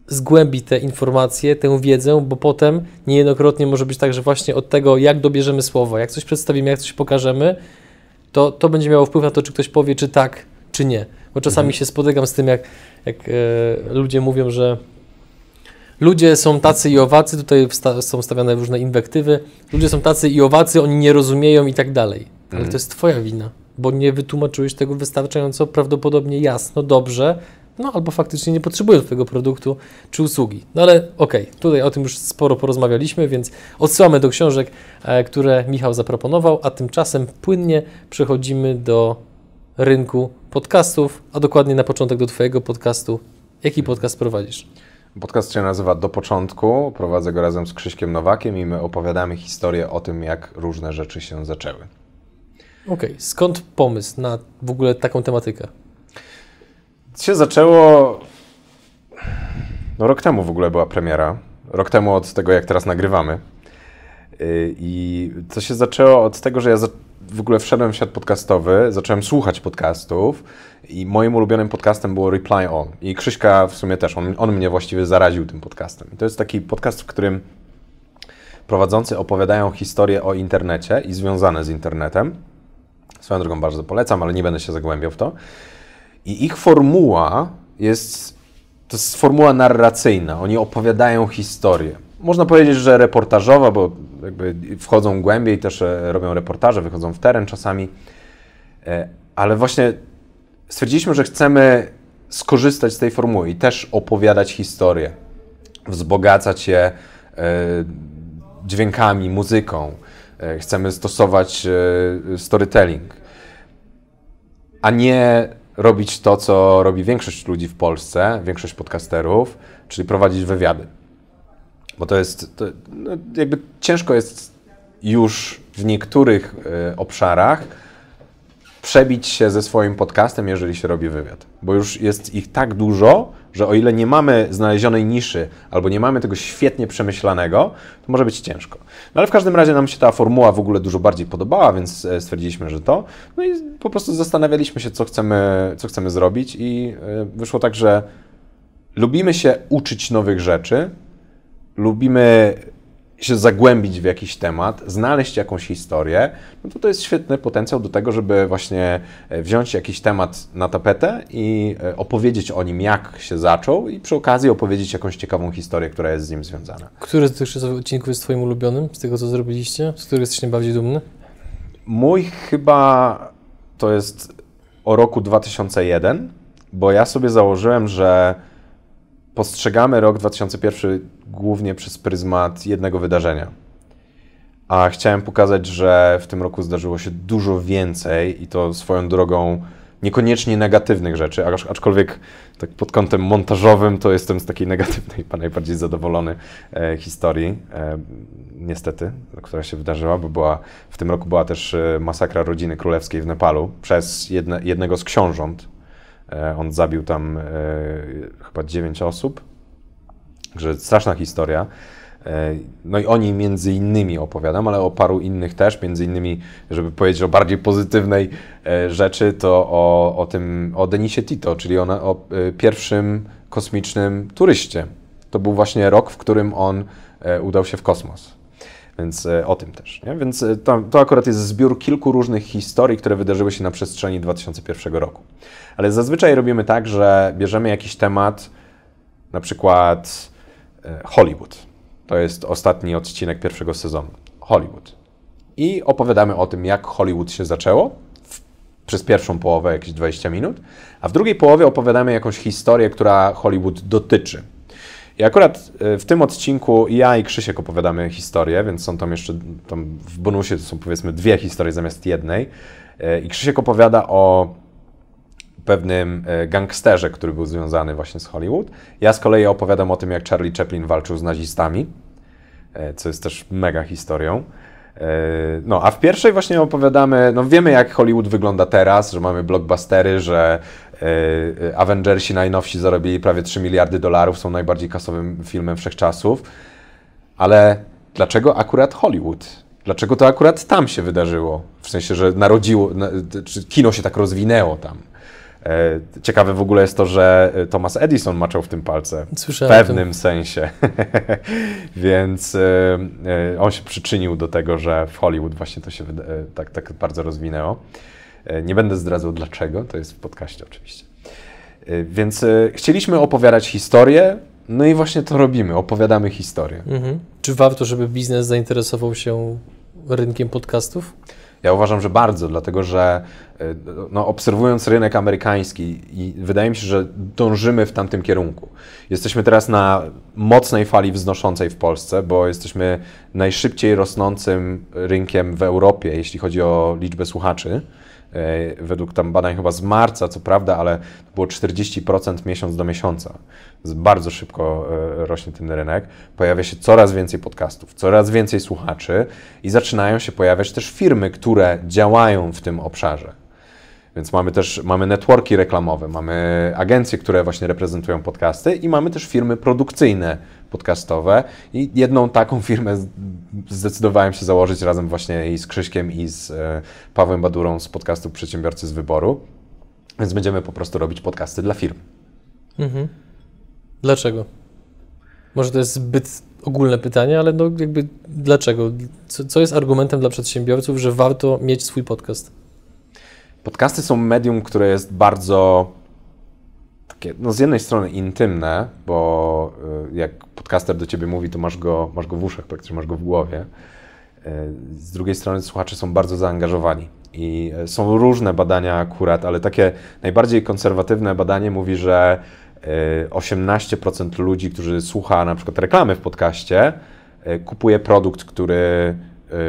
zgłębi te informacje, tę wiedzę, bo potem niejednokrotnie może być tak, że właśnie od tego, jak dobierzemy słowa, jak coś przedstawimy, jak coś pokażemy, to, to będzie miało wpływ na to, czy ktoś powie, czy tak, czy nie. Bo czasami Mhm. się spotykam z tym, jak, jak e, ludzie mówią, że ludzie są tacy i owacy, tutaj wsta- są stawiane różne inwektywy, ludzie są tacy i owacy, oni nie rozumieją i tak dalej. Ale Mhm. to jest twoja wina, bo nie wytłumaczyłeś tego wystarczająco prawdopodobnie jasno, dobrze, no albo faktycznie nie potrzebują twojego produktu czy usługi. No ale okej, tutaj o tym już sporo porozmawialiśmy, więc odsyłamy do książek, e, które Michał zaproponował, a tymczasem płynnie przechodzimy do rynku podcastów, a dokładnie na początek do twojego podcastu. Jaki podcast prowadzisz? Podcast się nazywa Do Początku. Prowadzę go razem z Krzyśkiem Nowakiem i my opowiadamy historię o tym, jak różne rzeczy się zaczęły. Okej, skąd pomysł na w ogóle taką tematykę? się zaczęło. No, rok temu w ogóle była premiera. Rok temu od tego, jak teraz nagrywamy. Yy, I to się zaczęło od tego, że ja za... w ogóle wszedłem w świat podcastowy, zacząłem słuchać podcastów i moim ulubionym podcastem było Reply All. I Krzyśka w sumie też, on, on mnie właściwie zaraził tym podcastem. I to jest taki podcast, w którym prowadzący opowiadają historie o internecie i związane z internetem. Swoją drogą bardzo polecam, ale nie będę się zagłębiał w to. I ich formuła jest, to jest formuła narracyjna. Oni opowiadają historię. Można powiedzieć, że reportażowa, bo jakby wchodzą głębiej, też e, robią reportaże, wychodzą w teren czasami. E, Ale właśnie stwierdziliśmy, że chcemy skorzystać z tej formuły i też opowiadać historię, wzbogacać je e, dźwiękami, muzyką. Chcemy stosować storytelling, a nie robić to, co robi większość ludzi w Polsce, większość podcasterów, czyli prowadzić wywiady. Bo to jest, to, no, jakby ciężko jest już w niektórych e, obszarach przebić się ze swoim podcastem, jeżeli się robi wywiad. Bo już jest ich tak dużo, że o ile nie mamy znalezionej niszy albo nie mamy tego świetnie przemyślanego, to może być ciężko. No ale w każdym razie nam się ta formuła w ogóle dużo bardziej podobała, więc e, stwierdziliśmy, że to. No i po prostu zastanawialiśmy się, co chcemy, co chcemy zrobić i e, wyszło tak, że lubimy się uczyć nowych rzeczy, lubimy się zagłębić w jakiś temat, znaleźć jakąś historię, no to to jest świetny potencjał do tego, żeby właśnie e, wziąć jakiś temat na tapetę i e, opowiedzieć o nim, jak się zaczął i przy okazji opowiedzieć jakąś ciekawą historię, która jest z nim związana. Który z tych odcinków jest twoim ulubionym, z tego co zrobiliście? Z którego jesteś najbardziej dumny? Mój chyba to jest o roku 2001, bo ja sobie założyłem, że postrzegamy rok 2001 głównie przez pryzmat jednego wydarzenia. A chciałem pokazać, że w tym roku zdarzyło się dużo więcej i to swoją drogą niekoniecznie negatywnych rzeczy, acz- aczkolwiek tak pod kątem montażowym to jestem z takiej negatywnej najbardziej zadowolony e, historii, e, niestety, która się wydarzyła, bo była, w tym roku była też e, masakra rodziny królewskiej w Nepalu przez jedne, jednego z książąt. E, on zabił tam e, chyba dziewięć osób, Także straszna historia. E, No i o niej między innymi opowiadam, ale o paru innych też, między innymi, żeby powiedzieć o bardziej pozytywnej rzeczy, to o, o tym, o Denisie Tito, czyli o, pierwszym kosmicznym turyście. To był właśnie rok, w którym on udał się w kosmos. Więc e, o tym też. Nie? Więc e, to, akurat jest zbiór kilku różnych historii, które wydarzyły się na przestrzeni 2001 roku. Ale zazwyczaj robimy tak, że bierzemy jakiś temat, na przykład e, Hollywood. To jest ostatni odcinek pierwszego sezonu. Hollywood. I opowiadamy o tym, jak Hollywood się zaczęło w, przez pierwszą połowę, jakieś 20 minut, a w drugiej połowie opowiadamy jakąś historię, która Hollywood dotyczy. I akurat e, w tym odcinku ja i Krzysiek opowiadamy historię, więc są tam jeszcze, tam w bonusie to są powiedzmy dwie historie zamiast jednej. E, I Krzysiek opowiada o pewnym e, gangsterze, który był związany właśnie z Hollywood. Ja z kolei opowiadam o tym, jak Charlie Chaplin walczył z nazistami, co jest też mega historią. No, a w pierwszej właśnie opowiadamy, no wiemy jak Hollywood wygląda teraz, że mamy blockbustery, że Avengersi najnowsi zarobili prawie 3 miliardy dolarów, są najbardziej kasowym filmem wszechczasów, ale dlaczego akurat Hollywood? Dlaczego to akurat tam się wydarzyło? W sensie, że narodziło, na- czy kino się tak rozwinęło tam. E, Ciekawe w ogóle jest to, że e, Thomas Edison maczał w tym palce. W Słyszałem tym. pewnym sensie. Więc e, e, on się przyczynił do tego, że w Hollywood właśnie to się e, tak, tak bardzo rozwinęło. E, Nie będę zdradzał dlaczego, to jest w podcaście oczywiście. E, Więc e, chcieliśmy opowiadać historię, no i właśnie to robimy, opowiadamy historię. Mhm. Czy warto, żeby biznes zainteresował się rynkiem podcastów? Ja uważam, że bardzo, dlatego że no, obserwując rynek amerykański i wydaje mi się, że dążymy w tamtym kierunku. Jesteśmy teraz na mocnej fali wznoszącej w Polsce, bo jesteśmy najszybciej rosnącym rynkiem w Europie, jeśli chodzi o liczbę słuchaczy. Y, Według tam badań chyba z marca, co prawda, ale to było 40% miesiąc do miesiąca. Bardzo szybko y, rośnie ten rynek. Pojawia się coraz więcej podcastów, coraz więcej słuchaczy i zaczynają się pojawiać też firmy, które działają w tym obszarze. Więc mamy też mamy networki reklamowe, mamy agencje, które właśnie reprezentują podcasty i mamy też firmy produkcyjne podcastowe. I jedną taką firmę zdecydowałem się założyć razem właśnie i z Krzyśkiem i z e, Pawłem Badurą z podcastu Przedsiębiorcy z Wyboru. Więc będziemy po prostu robić podcasty dla firm. Mhm. Dlaczego? Może to jest zbyt ogólne pytanie, ale no jakby dlaczego? Co, co jest argumentem dla przedsiębiorców, że warto mieć swój podcast? Podcasty są medium, które jest bardzo takie, no z jednej strony intymne, bo y, jak podcaster do ciebie mówi, to masz go, masz go w uszach, praktycznie masz go w głowie. Y, Z drugiej strony słuchacze są bardzo zaangażowani i y, są różne badania akurat, ale takie najbardziej konserwatywne badanie mówi, że y, 18% ludzi, którzy słucha na przykład reklamy w podcaście, kupuje produkt, który,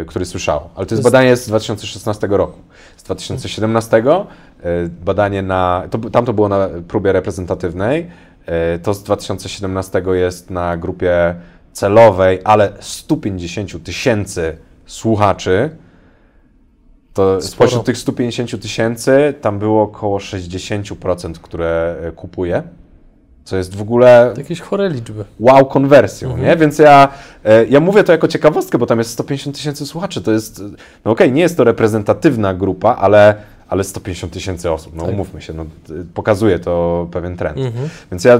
który słyszało. Ale to jest badanie z 2016 roku. Z 2017 y, badanie na, to, tam to było na próbie reprezentatywnej, y, to z 2017 jest na grupie celowej, ale 150 tysięcy słuchaczy. To Sporo. spośród tych 150 tysięcy tam było około 60%, które y, kupuje. Co jest w ogóle jakieś chore liczby. wow konwersją, Mhm. nie? Więc ja, e, ja mówię to jako ciekawostkę, bo tam jest 150 tysięcy słuchaczy. To jest, no okej, nie jest to reprezentatywna grupa, ale, ale 150 tysięcy osób, no Tak. umówmy się, no, t- pokazuje to pewien trend. Mhm. Więc ja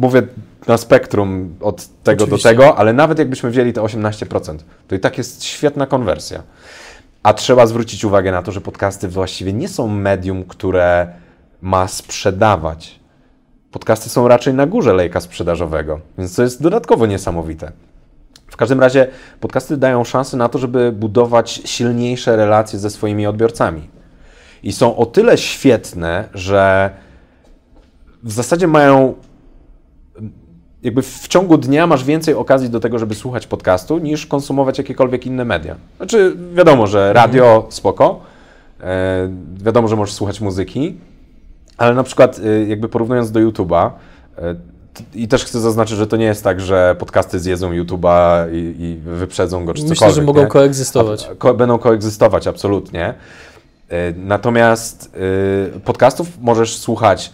mówię na spektrum od tego Oczywiście. do tego, ale nawet jakbyśmy wzięli te 18%, to i tak jest świetna konwersja. A trzeba zwrócić uwagę na to, że podcasty właściwie nie są medium, które ma sprzedawać. Podcasty są raczej na górze lejka sprzedażowego, więc to jest dodatkowo niesamowite. W każdym razie podcasty dają szansę na to, żeby budować silniejsze relacje ze swoimi odbiorcami. I są o tyle świetne, że w zasadzie mają jakby w ciągu dnia masz więcej okazji do tego, żeby słuchać podcastu, niż konsumować jakiekolwiek inne media. Znaczy, wiadomo, że radio spoko, e, wiadomo, że możesz słuchać muzyki, ale na przykład y, jakby porównując do YouTube'a, t- i też chcę zaznaczyć, że to nie jest tak, że podcasty zjedzą YouTube'a i, i wyprzedzą go czy Myślę, cokolwiek. że mogą nie? koegzystować. A- Ko będą koegzystować, absolutnie. Y, Natomiast y, podcastów możesz słuchać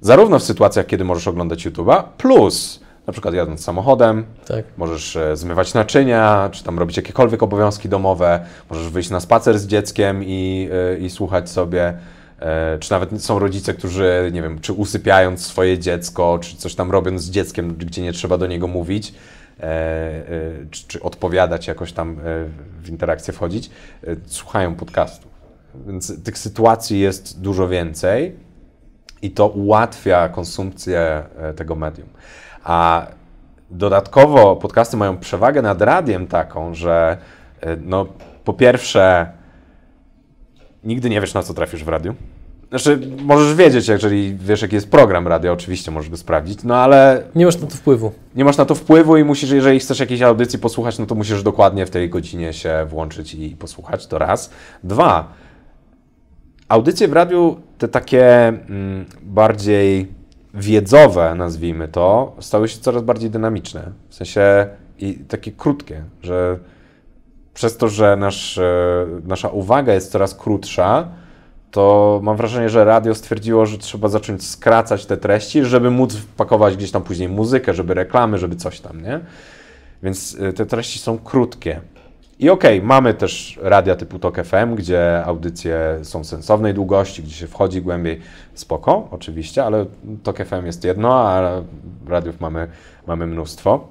zarówno w sytuacjach, kiedy możesz oglądać YouTube'a, plus na przykład jadąc samochodem, Tak. możesz e, zmywać naczynia, czy tam robić jakiekolwiek obowiązki domowe, możesz wyjść na spacer z dzieckiem i, e, i słuchać sobie, e, czy nawet są rodzice, którzy, nie wiem, czy usypiając swoje dziecko, czy coś tam robiąc z dzieckiem, gdzie nie trzeba do niego mówić, e, e, czy, czy odpowiadać jakoś tam e, w interakcję wchodzić, e, słuchają podcastu. Więc tych sytuacji jest dużo więcej i to ułatwia konsumpcję e, tego medium. A dodatkowo podcasty mają przewagę nad radiem taką, że e, no, po pierwsze nigdy nie wiesz na co trafisz w radiu. Znaczy, możesz wiedzieć, jeżeli wiesz, jaki jest program radia, oczywiście możesz go sprawdzić, no ale Nie masz na to wpływu. nie masz na to wpływu i musisz, jeżeli chcesz jakiejś audycji posłuchać, no to musisz dokładnie w tej godzinie się włączyć i posłuchać, to raz. Dwa, audycje w radiu, te takie mm, bardziej wiedzowe, nazwijmy to, stały się coraz bardziej dynamiczne. W sensie i takie krótkie, że przez to, że nasz, e, nasza uwaga jest coraz krótsza, to mam wrażenie, że radio stwierdziło, że trzeba zacząć skracać te treści, żeby móc wpakować gdzieś tam później muzykę, żeby reklamy, żeby coś tam, nie? Więc e, te treści są krótkie. I okej, okay, mamy też radia typu Tok FM, gdzie audycje są sensownej długości, gdzie się wchodzi głębiej. Spoko, oczywiście, ale Tok FM jest jedno, a radiów mamy, mamy mnóstwo.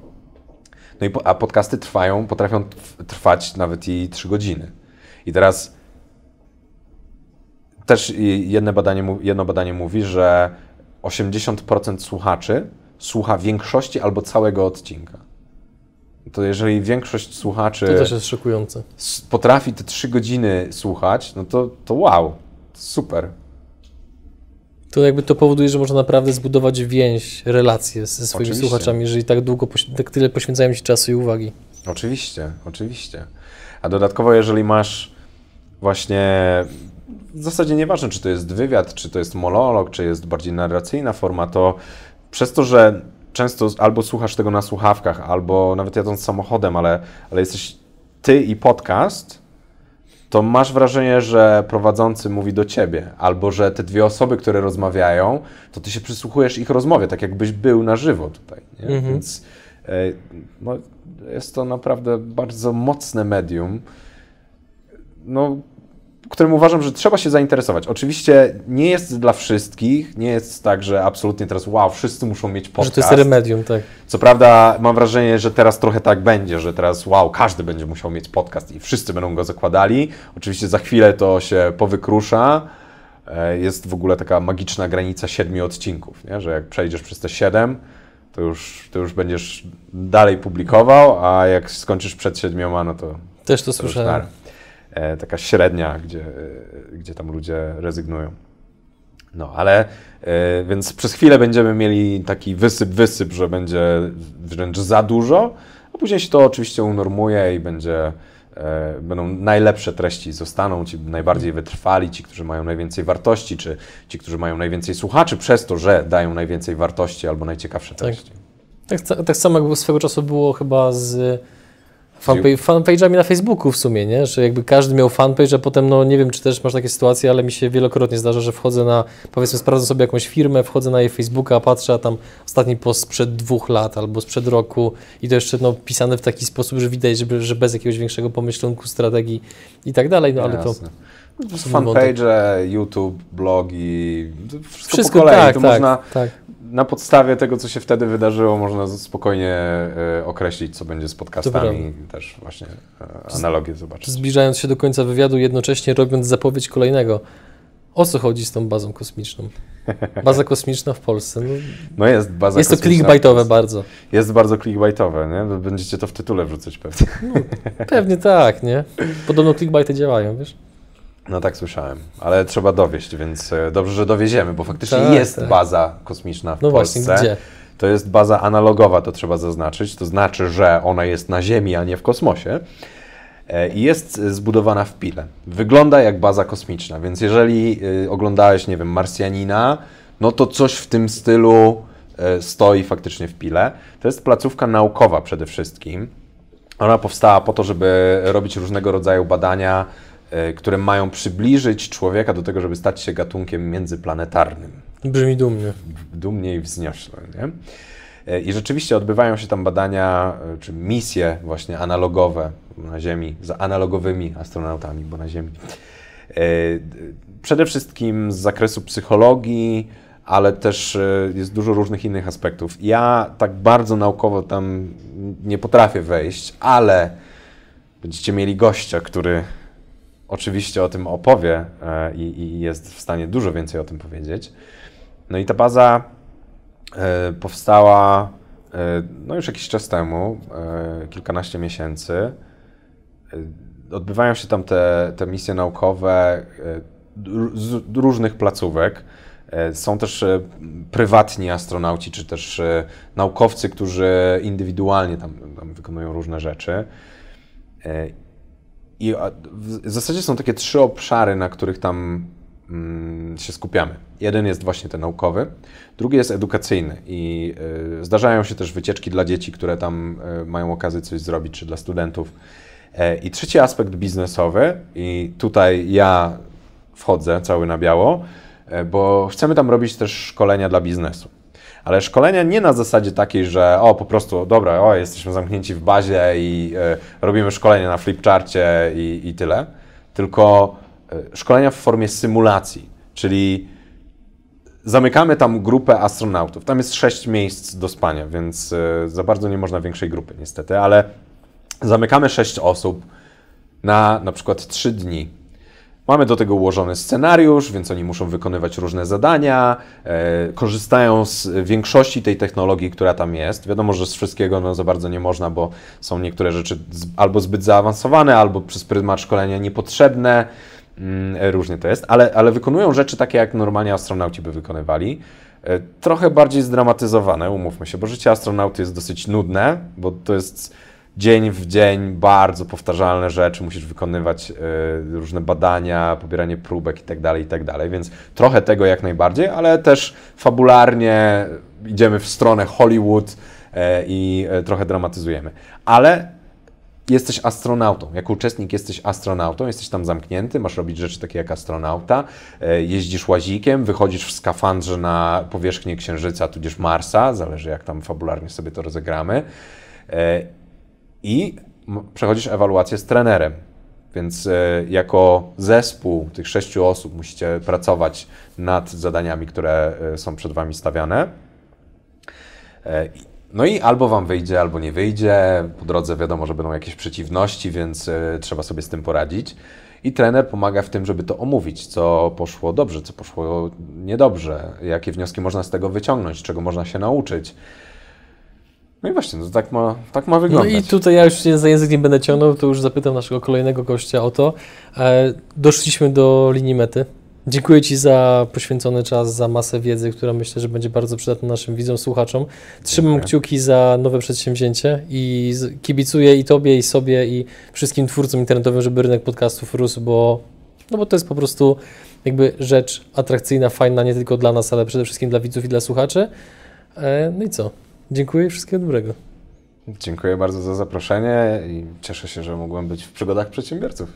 No i, a podcasty trwają, potrafią trwać nawet i 3 godziny. I teraz też jedno badanie, jedno badanie mówi, że 80% słuchaczy słucha większości albo całego odcinka to jeżeli większość słuchaczy. To też jest szokujące. Potrafi te trzy godziny słuchać, no to, to wow, super. To jakby to powoduje, że można naprawdę zbudować więź, relacje ze swoimi oczywiście. słuchaczami, jeżeli tak długo, tak tyle poświęcają ci czasu i uwagi. Oczywiście, oczywiście. A dodatkowo, jeżeli masz właśnie w zasadzie nieważne, czy to jest wywiad, czy to jest monolog, czy jest bardziej narracyjna forma, to przez to, że często albo słuchasz tego na słuchawkach, albo nawet jadąc samochodem, ale, ale jesteś ty i podcast, to masz wrażenie, że prowadzący mówi do ciebie, albo że te dwie osoby, które rozmawiają, to ty się przysłuchujesz ich rozmowie, tak jakbyś był na żywo tutaj. Mhm. Więc e, no, jest to naprawdę bardzo mocne medium. No, którym uważam, że trzeba się zainteresować. Oczywiście nie jest dla wszystkich, nie jest tak, że absolutnie teraz wow, wszyscy muszą mieć podcast. Że to jest remedium, tak. Co prawda mam wrażenie, że teraz trochę tak będzie, że teraz wow, każdy będzie musiał mieć podcast i wszyscy będą go zakładali. Oczywiście za chwilę to się powykrusza. E, jest w ogóle taka magiczna granica siedmiu odcinków, nie? że jak przejdziesz przez te siedem, to już, to już będziesz dalej publikował, a jak skończysz przed siedmioma, no to... Też to, to słyszałem. E, taka średnia, gdzie, e, gdzie tam ludzie rezygnują. No, ale e, więc przez chwilę będziemy mieli taki wysyp, wysyp, że będzie wręcz za dużo, a później się to oczywiście unormuje i będzie, będą najlepsze treści zostaną, ci najbardziej wytrwali, ci, którzy mają najwięcej wartości, czy ci, którzy mają najwięcej słuchaczy, przez to, że dają najwięcej wartości albo najciekawsze tak. treści. Tak, tak, tak samo jak swego czasu było chyba z fanpage'ami na Facebooku w sumie, nie? Że jakby każdy miał fanpage, a potem, no nie wiem, czy też masz takie sytuacje, ale mi się wielokrotnie zdarza, że wchodzę na, powiedzmy, sprawdzę sobie jakąś firmę, wchodzę na jej Facebooka, patrzę, a tam ostatni post sprzed dwóch lat albo sprzed roku i to jeszcze no, pisane w taki sposób, że widać, że, że bez jakiegoś większego pomyślunku, strategii i tak dalej, no ale Jasne. to... Fanpage, YouTube, blogi, wszystko, wszystko po kolei. Tak, to tak, można, tak na podstawie tego, co się wtedy wydarzyło, można spokojnie e, określić, co będzie z podcastami. Też właśnie e, analogię zobaczyć. Zbliżając się do końca wywiadu, jednocześnie robiąc zapowiedź kolejnego. O co chodzi z tą bazą kosmiczną? Baza kosmiczna w Polsce. No, no jest baza Jest to clickbaitowe bardzo. Jest bardzo clickbaitowe, nie? Będziecie to w tytule wrzucać pewnie. No, pewnie tak, nie? Podobno clickbaity działają, wiesz? No tak słyszałem, ale trzeba dowieść, więc e, dobrze, że dowieziemy, bo faktycznie tak, jest tak. baza kosmiczna w no Polsce. Właśnie, gdzie? To jest baza analogowa, to trzeba zaznaczyć. To znaczy, że ona jest na Ziemi, a nie w kosmosie. E, I jest zbudowana w pile. Wygląda jak baza kosmiczna, więc jeżeli e, oglądałeś, nie wiem, Marsjanina, no to coś w tym stylu stoi faktycznie w pile. To jest placówka naukowa przede wszystkim. Ona powstała po to, żeby robić różnego rodzaju badania które mają przybliżyć człowieka do tego, żeby stać się gatunkiem międzyplanetarnym. Brzmi dumnie. Dumnie i wzniośle. Nie? E, I rzeczywiście odbywają się tam badania, e, czy misje właśnie analogowe na Ziemi, z analogowymi astronautami, bo na Ziemi. Przede wszystkim z zakresu psychologii, ale też jest dużo różnych innych aspektów. Ja tak bardzo naukowo tam nie potrafię wejść, ale będziecie mieli gościa, który oczywiście o tym opowie e, i, i, jest w stanie dużo więcej o tym powiedzieć. No i ta baza e, powstała e, no już jakiś czas temu, kilkanaście miesięcy. Odbywają się tam te, te misje naukowe z różnych placówek. Są też prywatni astronauci, czy też naukowcy, którzy indywidualnie tam, tam wykonują różne rzeczy. I w zasadzie są takie trzy obszary, na których tam mm, się skupiamy. Jeden jest właśnie ten naukowy, drugi jest edukacyjny i y, zdarzają się też wycieczki dla dzieci, które tam y, mają okazję coś zrobić, czy dla studentów. E, I trzeci aspekt biznesowy, i tutaj ja wchodzę cały na biało, e, bo chcemy tam robić też szkolenia dla biznesu. Ale szkolenia nie na zasadzie takiej, że o po prostu, dobra, o jesteśmy zamknięci w bazie i y, robimy szkolenie na flipcharcie i, i tyle, tylko y, szkolenia w formie symulacji, czyli zamykamy tam grupę astronautów. Tam jest sześć miejsc do spania, więc y, za bardzo nie można większej grupy niestety, ale zamykamy sześć osób na na przykład trzy dni. Mamy do tego ułożony scenariusz, więc oni muszą wykonywać różne zadania, e, korzystają z większości tej technologii, która tam jest. Wiadomo, że z wszystkiego no, za bardzo nie można, bo są niektóre rzeczy z, albo zbyt zaawansowane, albo przez pryzmat szkolenia niepotrzebne. Mm, różnie to jest, ale, ale wykonują rzeczy takie, jak normalnie astronauci by wykonywali. E, trochę bardziej zdramatyzowane, umówmy się, bo życie astronauty jest dosyć nudne, bo to jest dzień w dzień bardzo powtarzalne rzeczy, musisz wykonywać y, różne badania, pobieranie próbek itd., tak itd., tak więc trochę tego jak najbardziej, ale też fabularnie idziemy w stronę Hollywood y, i y, trochę dramatyzujemy. Ale jesteś astronautą. Jako uczestnik jesteś astronautą, jesteś tam zamknięty, masz robić rzeczy takie jak astronauta, jeździsz łazikiem, wychodzisz w skafandrze na powierzchnię Księżyca tudzież Marsa, zależy jak tam fabularnie sobie to rozegramy i przechodzisz ewaluację z trenerem. Więc e, jako zespół tych sześciu osób musicie pracować nad zadaniami, które e, są przed Wami stawiane. E, no i albo Wam wyjdzie, albo nie wyjdzie. Po drodze wiadomo, że będą jakieś przeciwności, więc trzeba sobie z tym poradzić. I trener pomaga w tym, żeby to omówić, co poszło dobrze, co poszło niedobrze, jakie wnioski można z tego wyciągnąć, czego można się nauczyć. No i właśnie, to tak ma, tak ma wyglądać. No i tutaj ja już się za język nie będę ciągnął, to już zapytam naszego kolejnego gościa o to. E, doszliśmy do linii mety. Dziękuję Ci za poświęcony czas, za masę wiedzy, która myślę, że będzie bardzo przydatna naszym widzom, słuchaczom. Trzymam Dziękuję. kciuki za nowe przedsięwzięcie i kibicuję i Tobie, i sobie, i wszystkim twórcom internetowym, żeby rynek podcastów rósł, bo, no bo to jest po prostu jakby rzecz atrakcyjna, fajna nie tylko dla nas, ale przede wszystkim dla widzów i dla słuchaczy. E, no i co? Dziękuję i wszystkiego dobrego. Dziękuję bardzo za zaproszenie i cieszę się, że mogłem być w przygodach przedsiębiorców.